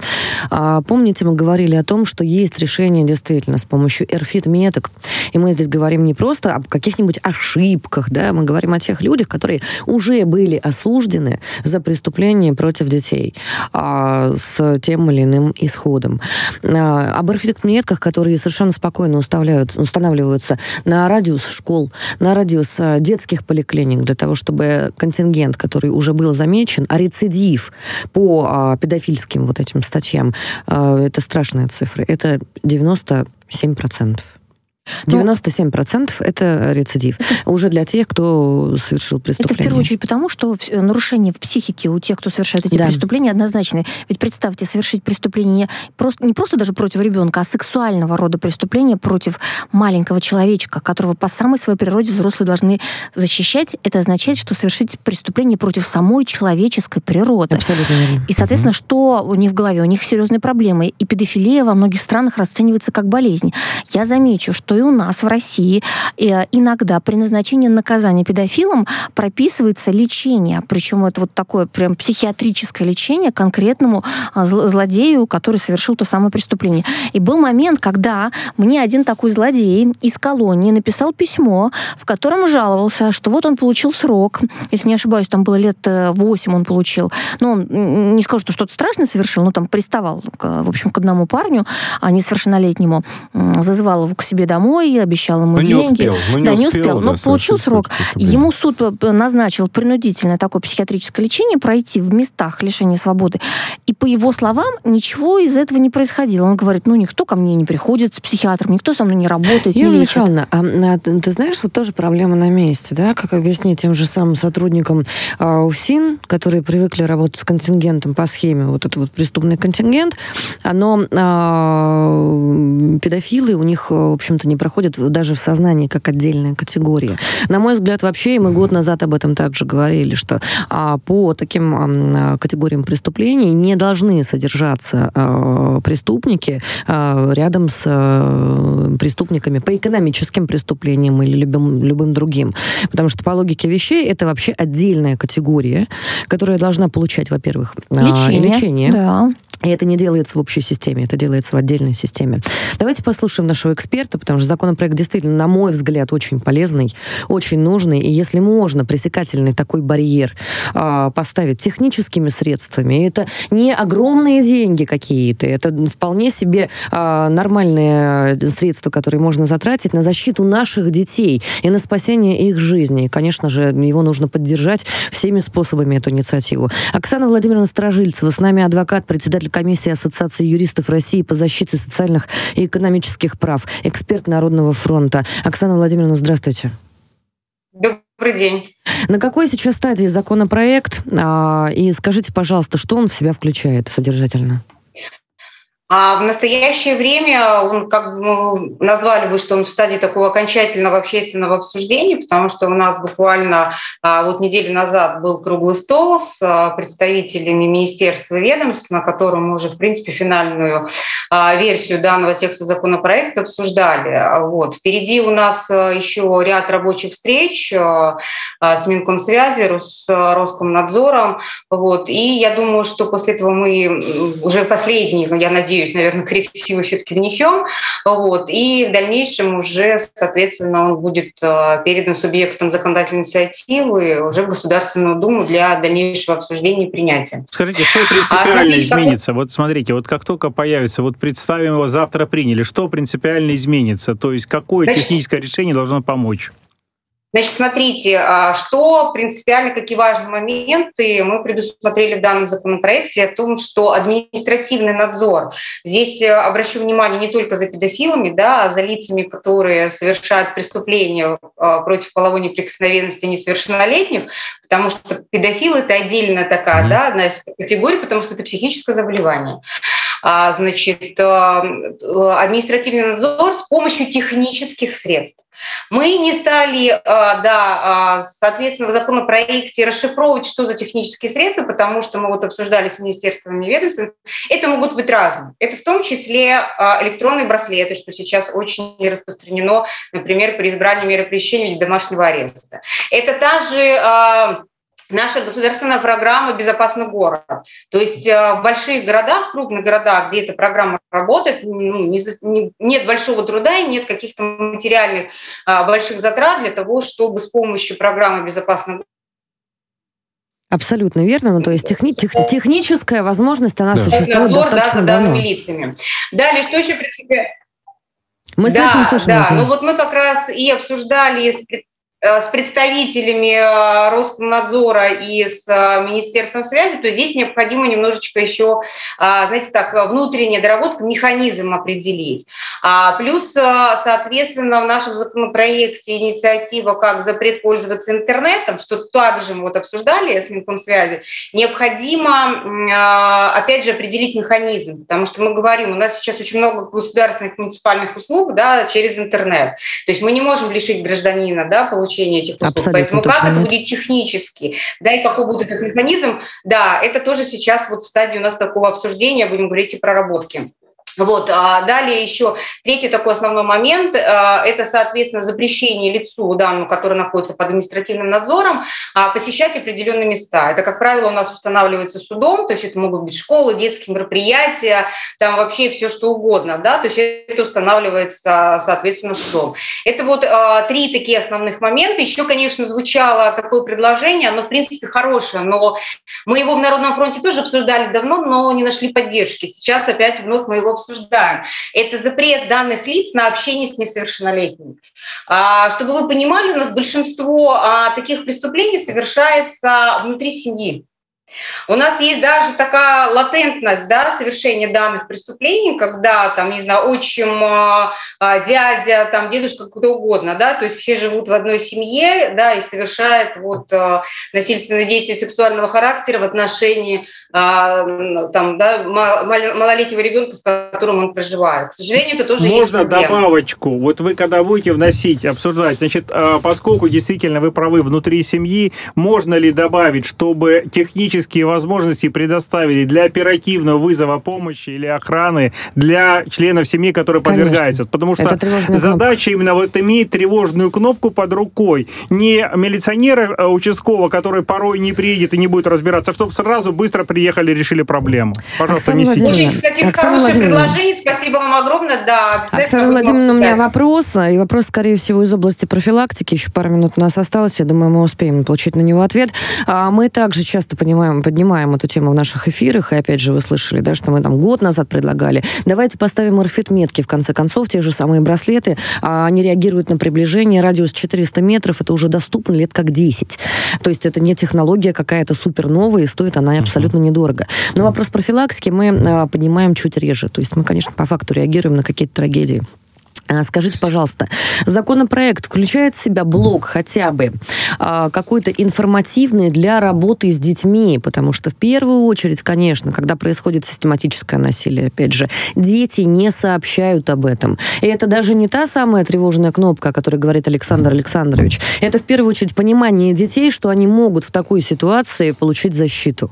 А, помните, мы говорили о том, что есть решение действительно с помощью эрфит-меток. И мы здесь говорим не просто об каких-нибудь ошибках, да, мы говорим о тех людях, которые уже были осуждены за преступление против детей а, с тем или иным исходом. А, об эрфит-метках, которые совершенно спокойно устанавливаются на радиус школ, на радиус а, детских поликлиник, для того, чтобы контингент, который уже был замечен, а рецидив по а, педофильским вот этим статьям, а, это страшные цифры, это 97%. 97% ну, это рецидив. Это, уже для тех, кто совершил преступление. Это в первую очередь потому, что нарушения в психике у тех, кто совершает эти да. преступления, однозначны. Ведь представьте, совершить преступление не просто, не просто даже против ребенка, а сексуального рода преступления против маленького человечка, которого по самой своей природе взрослые должны защищать. Это означает, что совершить преступление против самой человеческой природы. Абсолютно верно. И, соответственно, mm-hmm. что у них в голове? У них серьезные проблемы. И педофилия во многих странах расценивается как болезнь. Я замечу, что и у нас в России э, иногда при назначении наказания педофилам прописывается лечение. Причем это вот такое прям психиатрическое лечение конкретному а, злодею, который совершил то самое преступление. И был момент, когда мне один такой злодей из колонии написал письмо, в котором жаловался, что вот он получил срок. Если не ошибаюсь, там было лет 8 э, он получил. Но он не скажу, что что-то страшное совершил, но там приставал, в общем, к одному парню, а несовершеннолетнему, зазывал его к себе домой, домой, обещал ему но деньги. Не успел, но не да, успел, не успел, да, но получил срок. Ему суд назначил принудительное такое психиатрическое лечение пройти в местах лишения свободы. И по его словам, ничего из этого не происходило. Он говорит, ну, никто ко мне не приходит с психиатром, никто со мной не работает, Юлия не Михайловна, а, а, ты знаешь, вот тоже проблема на месте, да, как объяснить тем же самым сотрудникам а, УФСИН, которые привыкли работать с контингентом по схеме, вот этот вот преступный контингент, оно, а, педофилы, у них, в общем-то, не проходят даже в сознании как отдельная категория. На мой взгляд, вообще, и мы год назад об этом также говорили, что а, по таким а, категориям преступлений не должны содержаться а, преступники а, рядом с а, преступниками по экономическим преступлениям или любым, любым другим. Потому что по логике вещей это вообще отдельная категория, которая должна получать, во-первых, лечение, лечение да И это не делается в общей системе, это делается в отдельной системе. Давайте послушаем нашего эксперта, потому что законопроект действительно, на мой взгляд, очень полезный, очень нужный. И если можно пресекательный такой барьер э, поставить техническими средствами, это не огромные деньги какие-то, это вполне себе э, нормальные средства, которые можно затратить на защиту наших детей и на спасение их жизни. И, конечно же, его нужно поддержать всеми способами, эту инициативу. Оксана Владимировна Сторожильцева, с нами адвокат, председатель комиссии Ассоциации юристов России по защите социальных и экономических прав, эксперт Народного фронта. Оксана Владимировна, здравствуйте. Добрый день. На какой сейчас стадии законопроект? А, и скажите, пожалуйста, что он в себя включает содержательно? А в настоящее время он, как бы мы назвали бы, что он в стадии такого окончательного общественного обсуждения, потому что у нас буквально а, вот неделю назад был круглый стол с а, представителями министерства и ведомств, на котором мы уже, в принципе, финальную а, версию данного текста законопроекта обсуждали. Вот. Впереди у нас еще ряд рабочих встреч с Минкомсвязи, с Роскомнадзором. Вот. И я думаю, что после этого мы уже последние, я надеюсь, надеюсь, наверное, коррективы все-таки внесем. Вот, и в дальнейшем уже, соответственно, он будет э, передан субъектам законодательной инициативы уже в Государственную Думу для дальнейшего обсуждения и принятия. Скажите, что принципиально а, изменится? Вот смотрите, вот как только появится, вот представим его завтра приняли, что принципиально изменится? То есть какое Значит, техническое решение должно помочь? Значит, смотрите, а, что принципиально, какие важные моменты мы предусмотрели в данном законопроекте о том, что административный надзор, здесь э, обращу внимание не только за педофилами, да, а за лицами, которые совершают преступления а, против половой неприкосновенности несовершеннолетних, потому что педофил – это отдельная такая, да, одна из категорий, потому что это психическое заболевание. А, значит, э, административный надзор с помощью технических средств. Мы не стали, э, да, э, соответственно, в законопроекте расшифровывать, что за технические средства, потому что мы вот обсуждали с министерствами и ведомствами. Это могут быть разные. Это в том числе электронные браслеты, что сейчас очень распространено, например, при избрании меры пресечения или домашнего ареста. Это та же наша государственная программа «Безопасный город». То есть э, в больших городах, крупных городах, где эта программа работает, ну, не, не, нет большого труда и нет каких-то материальных а, больших затрат для того, чтобы с помощью программы «Безопасный город» Абсолютно верно. Ну, то есть техни- тех- техническая возможность, она да. существует Надзор, достаточно да, давно. лицами. Далее, что еще принципе... Мы да, слышим, слышим. Да, ну вот мы как раз и обсуждали с с представителями э, Роскомнадзора и с э, Министерством связи, то здесь необходимо немножечко еще, знаете, так, внутренняя доработка, механизм определить. А, плюс, соответственно, в нашем законопроекте инициатива как запрет пользоваться интернетом, что также мы вот обсуждали с Минкомсвязи, необходимо, опять же, определить механизм, потому что мы говорим, у нас сейчас очень много государственных муниципальных услуг да, через интернет. То есть мы не можем лишить гражданина да, получить получения этих услуг. Абсолютно Поэтому как это будет технически, да, и какой будет этот механизм, да, это тоже сейчас вот в стадии у нас такого обсуждения, будем говорить и проработки. Вот. А далее еще третий такой основной момент а, – это, соответственно, запрещение лицу, данному, который находится под административным надзором, а, посещать определенные места. Это, как правило, у нас устанавливается судом, то есть это могут быть школы, детские мероприятия, там вообще все что угодно, да, то есть это устанавливается, соответственно, судом. Это вот три такие основных момента. Еще, конечно, звучало такое предложение, оно, в принципе, хорошее, но мы его в Народном фронте тоже обсуждали давно, но не нашли поддержки. Сейчас опять вновь мы его обсуждаем, это запрет данных лиц на общение с несовершеннолетними. А, чтобы вы понимали, у нас большинство а, таких преступлений совершается внутри семьи. У нас есть даже такая латентность да, совершения данных преступлений, когда, там, не знаю, отчим, а, а, дядя, там, дедушка, кто угодно, да, то есть все живут в одной семье, да, и совершают вот а, насильственные действия сексуального характера в отношении там, да, малолетнего ребенка, с которым он проживает. К сожалению, это тоже Можно есть добавочку. Вот вы когда будете вносить, обсуждать, значит, поскольку действительно вы правы внутри семьи, можно ли добавить, чтобы технические возможности предоставили для оперативного вызова помощи или охраны для членов семьи, которые Конечно. подвергаются? Потому что задача кнопка. именно вот иметь тревожную кнопку под рукой. Не милиционера а участкового, который порой не приедет и не будет разбираться, чтобы сразу быстро приехали и решили проблему. Пожалуйста, Оксана несите. Очень, кстати, Оксана хорошее предложение. Спасибо вам огромное. Да, Оксана Владимировна, у меня вопрос. И вопрос, скорее всего, из области профилактики. Еще пару минут у нас осталось. Я думаю, мы успеем получить на него ответ. А мы также часто понимаем, поднимаем эту тему в наших эфирах. И опять же, вы слышали, да, что мы там год назад предлагали. Давайте поставим орфит-метки, в конце концов, те же самые браслеты. А они реагируют на приближение. Радиус 400 метров. Это уже доступно лет как 10. То есть это не технология какая-то супер новая, и стоит она абсолютно недорого. Но вопрос профилактики мы а, поднимаем чуть реже. То есть мы, конечно, по факту реагируем на какие-то трагедии. А, скажите, пожалуйста, законопроект включает в себя блок хотя бы а, какой-то информативный для работы с детьми, потому что в первую очередь, конечно, когда происходит систематическое насилие, опять же, дети не сообщают об этом. И это даже не та самая тревожная кнопка, о которой говорит Александр Александрович. Это в первую очередь понимание детей, что они могут в такой ситуации получить защиту.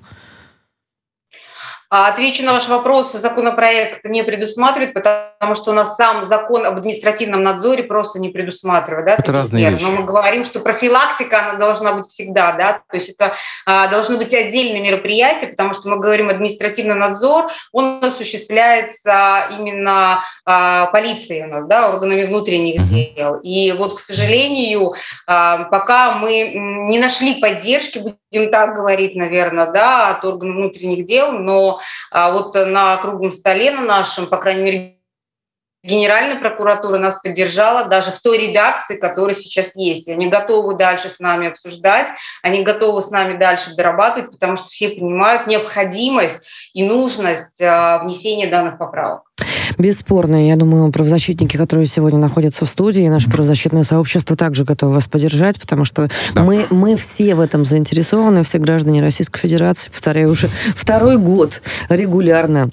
А отвечу на ваш вопрос. Законопроект не предусматривает, потому что у нас сам закон об административном надзоре просто не предусматривает. Да, это разные вещи. Но мы говорим, что профилактика она должна быть всегда. Да? То есть это а, должны быть отдельные мероприятия, потому что мы говорим административный надзор, он осуществляется именно а, полицией у нас, да, органами внутренних uh-huh. дел. И вот, к сожалению, а, пока мы не нашли поддержки, будем так говорить, наверное, да, от органов внутренних дел, но а вот на круглом столе на нашем, по крайней мере, Генеральная прокуратура нас поддержала даже в той редакции, которая сейчас есть. они готовы дальше с нами обсуждать, они готовы с нами дальше дорабатывать, потому что все понимают необходимость и нужность а, внесения данных поправок. Бесспорно. Я думаю, правозащитники, которые сегодня находятся в студии, и наше правозащитное сообщество также готовы вас поддержать, потому что да. мы, мы все в этом заинтересованы, все граждане Российской Федерации, повторяю, уже второй год регулярно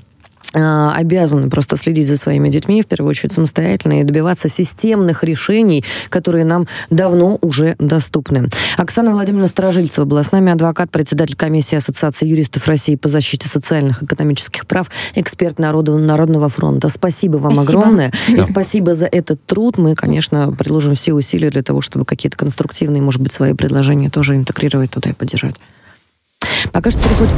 обязаны просто следить за своими детьми, в первую очередь самостоятельно, и добиваться системных решений, которые нам давно уже доступны. Оксана Владимировна Сторожильцева была с нами, адвокат, председатель комиссии Ассоциации юристов России по защите социальных и экономических прав, эксперт Народного, Народного фронта. Спасибо вам спасибо. огромное. Да. И спасибо за этот труд. Мы, конечно, приложим все усилия для того, чтобы какие-то конструктивные, может быть, свои предложения тоже интегрировать туда и поддержать. Пока что переходим...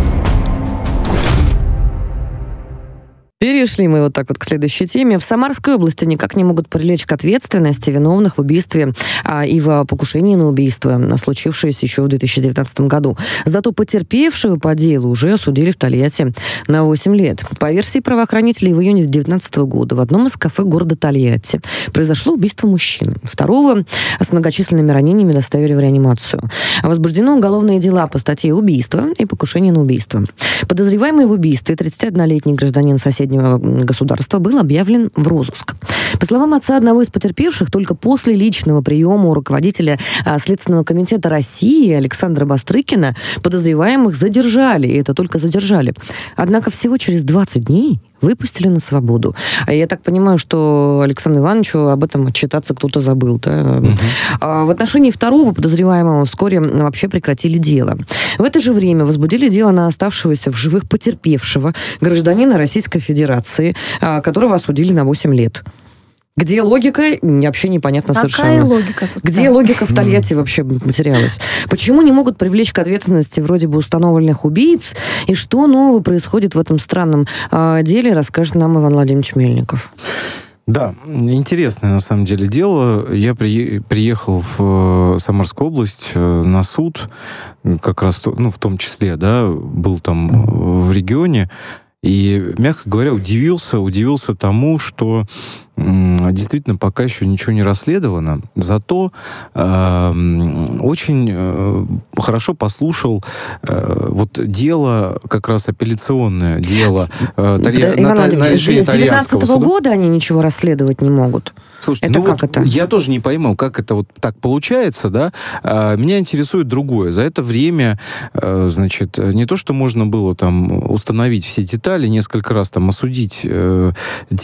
Перешли мы вот так вот к следующей теме. В Самарской области никак не могут привлечь к ответственности виновных в убийстве а, и в покушении на убийство, случившееся еще в 2019 году. Зато потерпевшего по делу уже осудили в Тольятти на 8 лет. По версии правоохранителей, в июне 2019 года в одном из кафе города Тольятти произошло убийство мужчины. Второго с многочисленными ранениями доставили в реанимацию. Возбуждено уголовные дела по статье убийства и покушение на убийство. Подозреваемый в убийстве 31-летний гражданин соседнего соседнего государства был объявлен в розыск. По словам отца одного из потерпевших, только после личного приема у руководителя а, Следственного комитета России Александра Бастрыкина подозреваемых задержали, и это только задержали. Однако всего через 20 дней выпустили на свободу. А я так понимаю, что Александру Ивановичу об этом отчитаться кто-то забыл. Да? Угу. А в отношении второго подозреваемого вскоре вообще прекратили дело. В это же время возбудили дело на оставшегося в живых потерпевшего гражданина Российской Федерации, а, которого осудили на 8 лет. Где логика, вообще непонятно Какая совершенно. логика тут? Где да? логика в Тольятти вообще материалась? Почему не могут привлечь к ответственности вроде бы установленных убийц? И что нового происходит в этом странном э, деле, расскажет нам Иван Владимирович Мельников. Да, интересное на самом деле дело. Я при, приехал в э, Самарскую область э, на суд, как раз, ну, в том числе, да, был там в регионе, и, мягко говоря, удивился, удивился тому, что действительно пока еще ничего не расследовано. Зато э, очень э, хорошо послушал э, вот дело, как раз апелляционное дело э, Талья... да, Иван на, на, с 19 года они ничего расследовать не могут. Слушайте, это ну как вот это? Я тоже не пойму, как это вот так получается, да. А, меня интересует другое. За это время, а, значит, не то, что можно было там установить все детали, несколько раз там осудить э,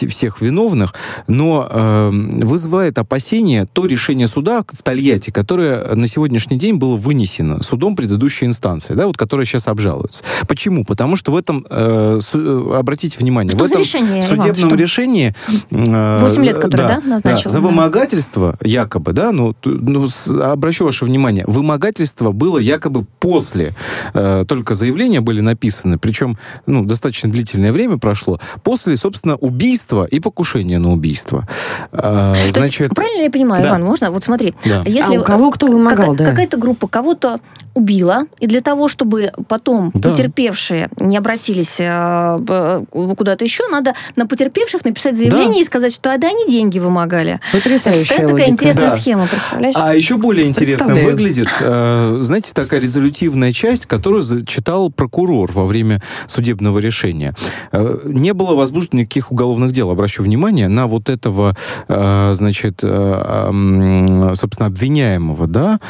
всех виновных, но э, вызывает опасение то решение суда в Тольятти, которое на сегодняшний день было вынесено судом предыдущей инстанции, да, вот которое сейчас обжалуется. Почему? Потому что в этом, э, су, обратите внимание, что в этом решение, судебном Иван, решении... Э, 8 лет, которое, да? да назначил. Да, за вымогательство, якобы, да, ну, ну, обращу ваше внимание, вымогательство было якобы после, э, только заявления были написаны, причем, ну, достаточно длительное время прошло, после, собственно, убийства и покушения на убийство. Э, значит... есть, правильно я понимаю, да. Иван, можно? Вот смотри, да. если... А у кого кто вымогал, как, да. Какая-то группа кого-то убила, и для того, чтобы потом да. потерпевшие не обратились э, куда-то еще, надо на потерпевших написать заявление да. и сказать, что да, они деньги вымогали. Потрясающая Это такая интересная да. схема, представляешь? А еще более интересно выглядит, э, знаете, такая резолютивная часть, которую зачитал прокурор во время судебного решения. Э, не было возбуждено никаких уголовных дел, обращу внимание, на вот этого, э, значит, э, собственно, обвиняемого, да,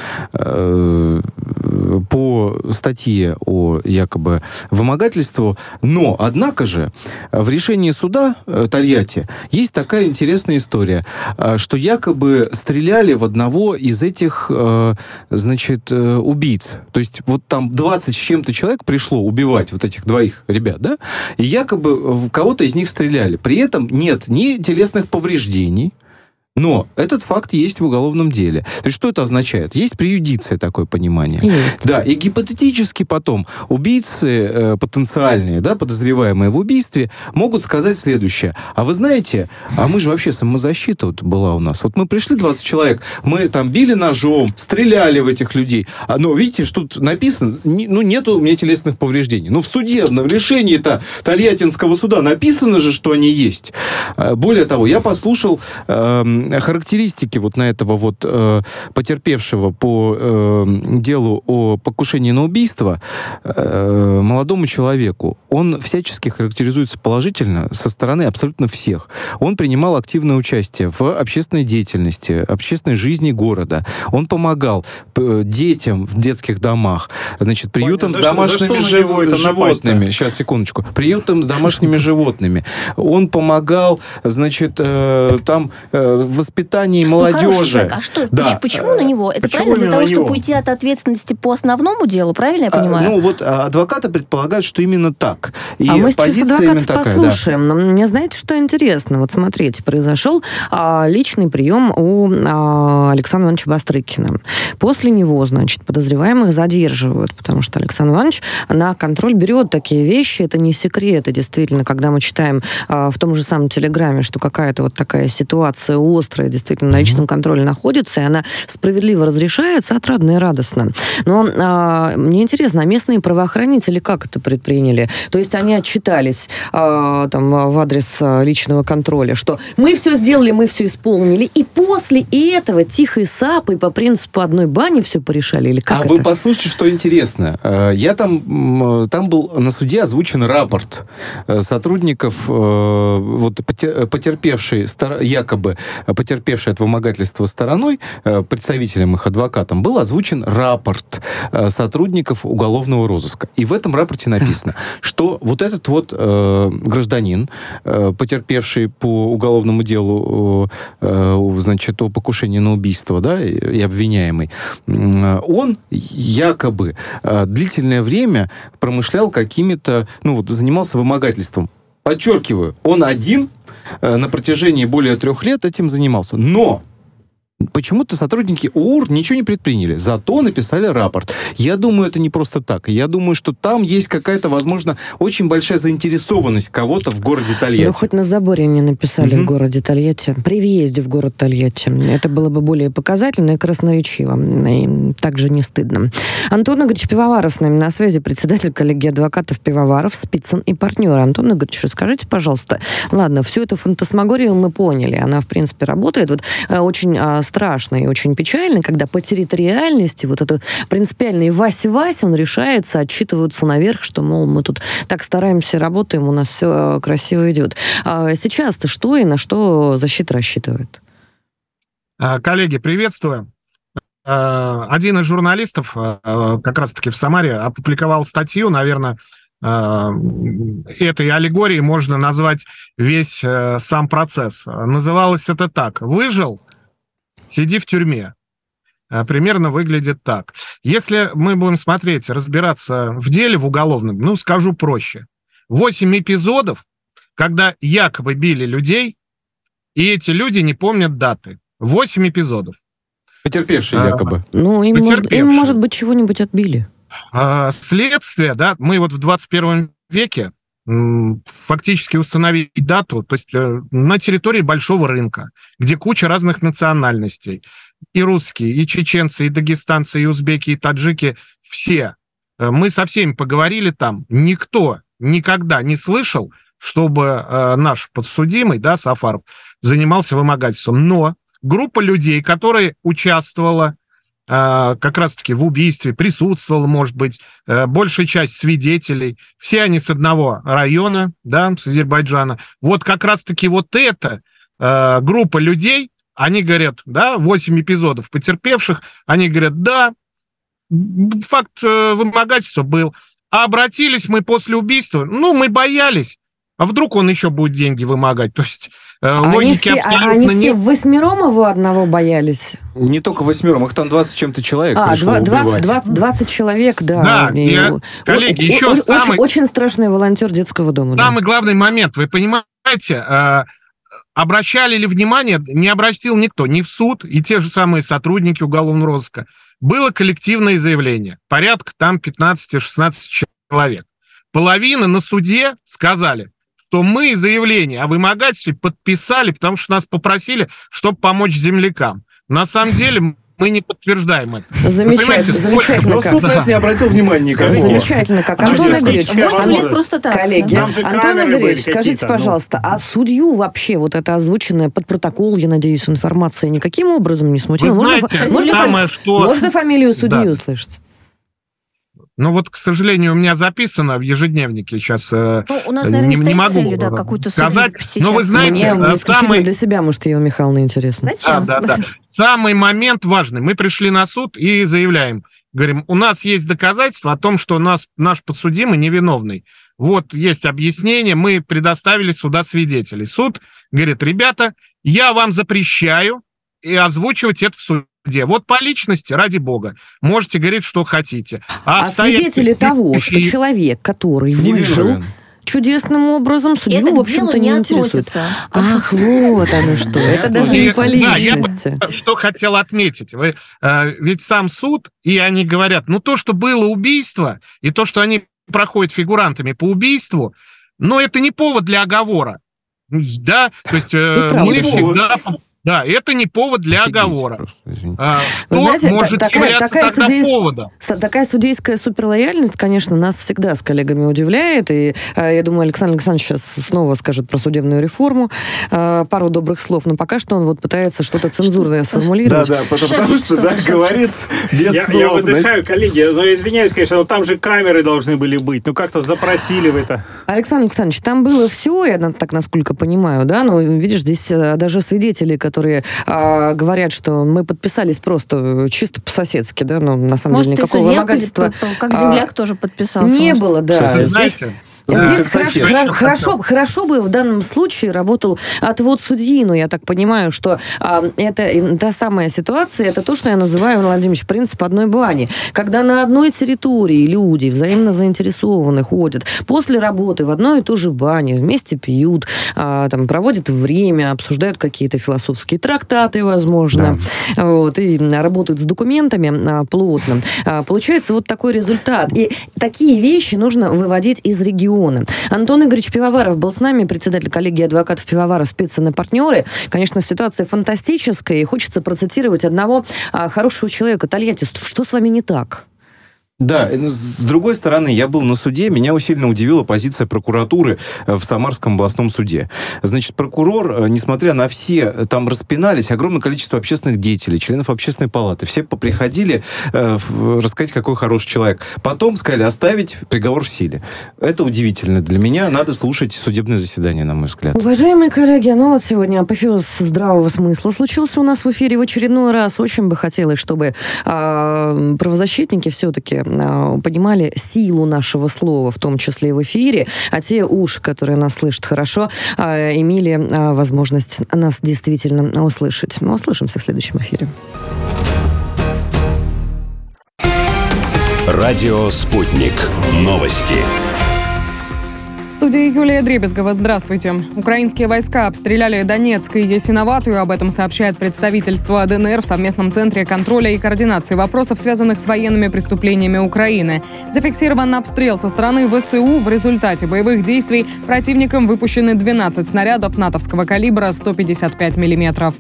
по статье о якобы вымогательству. Но, однако же, в решении суда э, Тольятти есть такая интересная история. Э, что якобы стреляли в одного из этих, э, значит, убийц. То есть вот там 20 с чем-то человек пришло убивать вот этих двоих ребят, да, и якобы в кого-то из них стреляли. При этом нет ни телесных повреждений, но этот факт есть в уголовном деле. То есть что это означает? Есть преюдиция, такое понимание. Есть. Да, и гипотетически потом убийцы э, потенциальные, да, подозреваемые в убийстве, могут сказать следующее. А вы знаете, а мы же вообще самозащита вот была у нас. Вот мы пришли 20 человек, мы там били ножом, стреляли в этих людей. А, но видите, что тут написано, не, ну нету у меня телесных повреждений. Ну в судебном решении-то Тольяттинского суда написано же, что они есть. А, более того, я послушал... Э, характеристики вот на этого вот э, потерпевшего по э, делу о покушении на убийство э, молодому человеку, он всячески характеризуется положительно со стороны абсолютно всех. Он принимал активное участие в общественной деятельности, общественной жизни города. Он помогал э, детям в детских домах, значит, приютам Понятно. с домашними за жив... животными. Сейчас, секундочку. Приютам с домашними животными. Он помогал, значит, э, там э, воспитании ну, молодежи. Ну, а что? Да. Почему на него? Это Почему правильно? Для того, чтобы уйти от ответственности по основному делу, правильно я а, понимаю? А, ну, вот а, адвокаты предполагают, что именно так. И а мы сейчас адвокатов послушаем. Такая, да. Но мне знаете, что интересно? Вот смотрите, произошел а, личный прием у а, Александра Ивановича Бастрыкина. После него, значит, подозреваемых задерживают, потому что Александр Иванович на контроль берет такие вещи. Это не секрет. И действительно, когда мы читаем а, в том же самом Телеграме, что какая-то вот такая ситуация острая действительно на личном контроле находится, и она справедливо разрешается, отрадно и радостно. Но а, мне интересно, а местные правоохранители как это предприняли? То есть они отчитались а, там, в адрес а, личного контроля, что мы все сделали, мы все исполнили, и после этого тихой сапой по принципу одной бани все порешали? Или как а это? вы послушайте, что интересно. Э, я там, там был на суде озвучен рапорт э, сотрудников, э, вот потерпевшей якобы потерпевшей от вымогательства стороной, э, представителем их адвокатом, был озвучен рапорт э, сотрудников уголовного розыска. И в этом рапорте написано, что вот этот вот э, гражданин, потерпевший по уголовному делу, значит, о покушении на убийство, да, и обвиняемый, он якобы длительное время промышлял какими-то, ну вот, занимался вымогательством. Подчеркиваю, он один на протяжении более трех лет этим занимался. Но Почему-то сотрудники УР ничего не предприняли, зато написали рапорт. Я думаю, это не просто так. Я думаю, что там есть какая-то, возможно, очень большая заинтересованность кого-то в городе Тольятти. Ну, хоть на заборе не написали угу. в городе Тольятти. При въезде в город Тольятти. Это было бы более показательно и красноречиво. И также не стыдно. Антон Игоревич Пивоваров с нами на связи, председатель коллегии адвокатов Пивоваров, Спицын и партнеры. Антон Игоревич, расскажите, пожалуйста, ладно, всю эту фантасмагорию мы поняли, она, в принципе, работает. Вот э, очень а, страшно и очень печально, когда по территориальности вот это принципиальный Вася-Вася, он решается, отчитываются наверх, что, мол, мы тут так стараемся, работаем, у нас все красиво идет. А сейчас-то что и на что защита рассчитывает? А, коллеги, приветствую. А, один из журналистов а, как раз-таки в Самаре опубликовал статью, наверное, этой аллегории можно назвать весь э, сам процесс. Называлось это так. Выжил, сиди в тюрьме. Примерно выглядит так. Если мы будем смотреть, разбираться в деле, в уголовном, ну, скажу проще. Восемь эпизодов, когда якобы били людей, и эти люди не помнят даты. Восемь эпизодов. Потерпевшие а, якобы. Ну, им, Может, им может быть, чего-нибудь отбили. А, следствие, да, мы вот в 21 веке фактически установить дату, то есть э, на территории большого рынка, где куча разных национальностей, и русские, и чеченцы, и дагестанцы, и узбеки, и таджики, все. Э, мы со всеми поговорили там, никто никогда не слышал, чтобы э, наш подсудимый, да, Сафаров, занимался вымогательством. Но группа людей, которая участвовала как раз-таки в убийстве, присутствовала, может быть, э, большая часть свидетелей, все они с одного района, да, с Азербайджана. Вот как раз-таки вот эта э, группа людей, они говорят, да, 8 эпизодов потерпевших, они говорят, да, факт э, вымогательства был. А обратились мы после убийства, ну, мы боялись. А вдруг он еще будет деньги вымогать? То есть э, они все, а Они все нет. восьмером его одного боялись? Не только восьмером, их там 20 чем-то человек а, пришло 20, убивать. 20, 20 человек, да. Да, и, я, коллеги, о, еще о, самый... Очень, очень страшный волонтер детского дома. Самый да. главный момент, вы понимаете, э, обращали ли внимание, не обратил никто, ни в суд, и те же самые сотрудники уголовного розыска. Было коллективное заявление, порядка там 15-16 человек. Половина на суде сказали, что мы заявление о вымогательстве подписали, потому что нас попросили, чтобы помочь землякам. На самом деле мы не подтверждаем это. Замечательно, замечательно. Но суд на это не обратил внимания никакого. Замечательно, как. Антон Игоревич, лет просто так. Коллеги, Антон Игоревич, скажите, пожалуйста, а судью вообще вот это озвученное под протокол, я надеюсь, информация никаким образом не смутила? Можно фамилию судьи услышать? Ну вот, к сожалению, у меня записано в ежедневнике сейчас. Э, ну, у нас, наверное, не, не могу целью, да, какую-то сказать. Но вы знаете, мне, мне самый для себя, может, Ева Михайловна интересно. Зачем? Да, да, да. Самый момент важный. Мы пришли на суд и заявляем, говорим, у нас есть доказательства о том, что нас наш подсудимый невиновный. Вот есть объяснение, мы предоставили суда свидетелей. Суд говорит, ребята, я вам запрещаю и озвучивать это в суде где. Вот по личности, ради бога, можете говорить, что хотите. А, а свидетели того, что человек, который выжил, чудесным образом судью, это в общем-то, не, не интересует. Ах, вот оно что. Это даже не по личности. Да, я что хотел отметить. Вы, э, ведь сам суд, и они говорят, ну то, что было убийство, и то, что они проходят фигурантами по убийству, но это не повод для оговора. Да, то есть э, мы всегда да, это не повод для Офигеть оговора. Просто, а, что знаете, может такая, являться такая тогда судейс... поводом? Такая судейская суперлояльность, конечно, нас всегда с коллегами удивляет. И а, я думаю, Александр Александрович сейчас снова скажет про судебную реформу. А, пару добрых слов. Но пока что он вот пытается что-то цензурное сформулировать. Да, да, потому что, да, говорит без слов. Я выдыхаю, коллеги, но извиняюсь, конечно, но там же камеры должны были быть. Ну, как-то запросили в это. Александр Александрович, там было все, я так насколько понимаю, да, но видишь, здесь э, даже свидетели, которые которые а, говорят, что мы подписались просто э, чисто по-соседски, да, но на самом может, деле никакого вымогательства... Как земляк а, тоже подписался. Не может. было, да. Знаете, Здесь хорошо, хорошо, хорошо бы в данном случае работал отвод судьи, но я так понимаю, что а, это та самая ситуация, это то, что я называю, Владимирович, принцип одной бани. Когда на одной территории люди взаимно заинтересованы ходят после работы в одной и ту же бане, вместе пьют, а, там, проводят время, обсуждают какие-то философские трактаты, возможно, да. вот, и работают с документами а, плотно. А, получается вот такой результат. И такие вещи нужно выводить из региона. Антон Игоревич Пивоваров был с нами, председатель коллегии адвокатов Пивоваров, специальные партнеры. Конечно, ситуация фантастическая, и хочется процитировать одного а, хорошего человека. Тольятти, что с вами не так? Да, э, с другой стороны, я был на суде, меня усиленно удивила позиция прокуратуры э, в Самарском областном суде. Значит, прокурор, э, несмотря на все, там распинались огромное количество общественных деятелей, членов общественной палаты, все приходили э, рассказать, какой хороший человек. Потом сказали оставить приговор в силе. Это удивительно для меня. Надо слушать судебное заседание, на мой взгляд. Уважаемые коллеги, ну вот сегодня апофеоз здравого смысла случился у нас в эфире в очередной раз. Очень бы хотелось, чтобы э, правозащитники все-таки понимали силу нашего слова, в том числе и в эфире, а те уши, которые нас слышат хорошо, а, имели а, возможность нас действительно услышать. Мы услышимся в следующем эфире. Радио «Спутник». Новости студии Юлия Дребезгова. Здравствуйте. Украинские войска обстреляли Донецк и Ясиноватую. Об этом сообщает представительство ДНР в совместном центре контроля и координации вопросов, связанных с военными преступлениями Украины. Зафиксирован обстрел со стороны ВСУ. В результате боевых действий противникам выпущены 12 снарядов натовского калибра 155 миллиметров.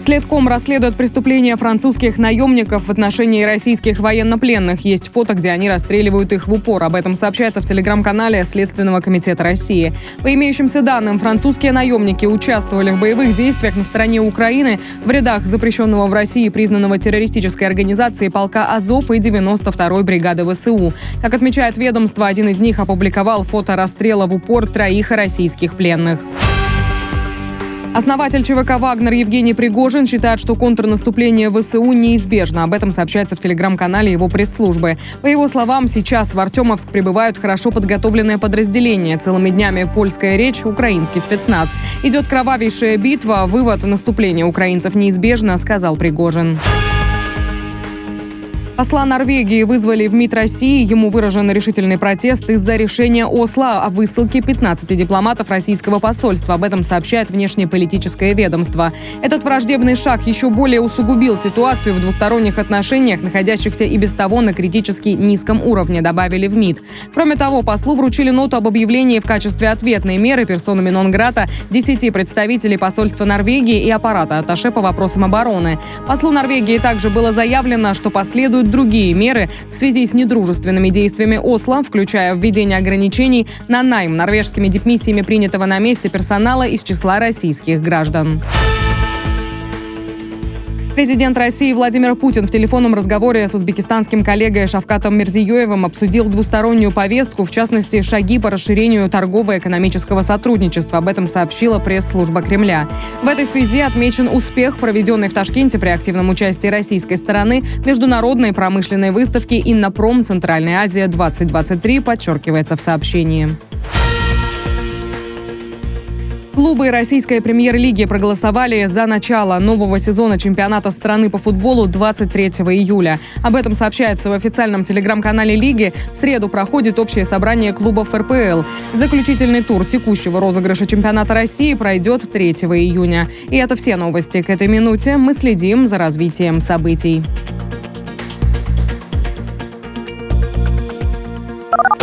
Следком расследует преступления французских наемников в отношении российских военнопленных. Есть фото, где они расстреливают их в упор. Об этом сообщается в телеграм-канале Следственного комитета России. По имеющимся данным, французские наемники участвовали в боевых действиях на стороне Украины в рядах запрещенного в России признанного террористической организации полка Азов и 92-й бригады ВСУ. Как отмечает ведомство, один из них опубликовал фото расстрела в упор троих российских пленных. Основатель ЧВК «Вагнер» Евгений Пригожин считает, что контрнаступление ВСУ неизбежно. Об этом сообщается в телеграм-канале его пресс-службы. По его словам, сейчас в Артемовск прибывают хорошо подготовленные подразделения. Целыми днями польская речь, украинский спецназ. Идет кровавейшая битва. Вывод наступления украинцев неизбежно, сказал Пригожин. Посла Норвегии вызвали в МИД России. Ему выражен решительный протест из-за решения Осло о высылке 15 дипломатов российского посольства. Об этом сообщает внешнеполитическое ведомство. Этот враждебный шаг еще более усугубил ситуацию в двусторонних отношениях, находящихся и без того на критически низком уровне, добавили в МИД. Кроме того, послу вручили ноту об объявлении в качестве ответной меры персонами нон-грата 10 представителей посольства Норвегии и аппарата Аташе по вопросам обороны. Послу Норвегии также было заявлено, что последуют другие меры в связи с недружественными действиями Осло, включая введение ограничений на найм норвежскими дипмиссиями принятого на месте персонала из числа российских граждан. Президент России Владимир Путин в телефонном разговоре с узбекистанским коллегой Шавкатом Мирзиёевым обсудил двустороннюю повестку, в частности, шаги по расширению торгово-экономического сотрудничества. Об этом сообщила пресс-служба Кремля. В этой связи отмечен успех, проведенный в Ташкенте при активном участии российской стороны международной промышленной выставки «Иннопром. Центральная Азия-2023», подчеркивается в сообщении. Клубы российской премьер-лиги проголосовали за начало нового сезона чемпионата страны по футболу 23 июля. Об этом сообщается в официальном телеграм-канале лиги. В среду проходит общее собрание клубов РПЛ. Заключительный тур текущего розыгрыша чемпионата России пройдет 3 июня. И это все новости к этой минуте. Мы следим за развитием событий.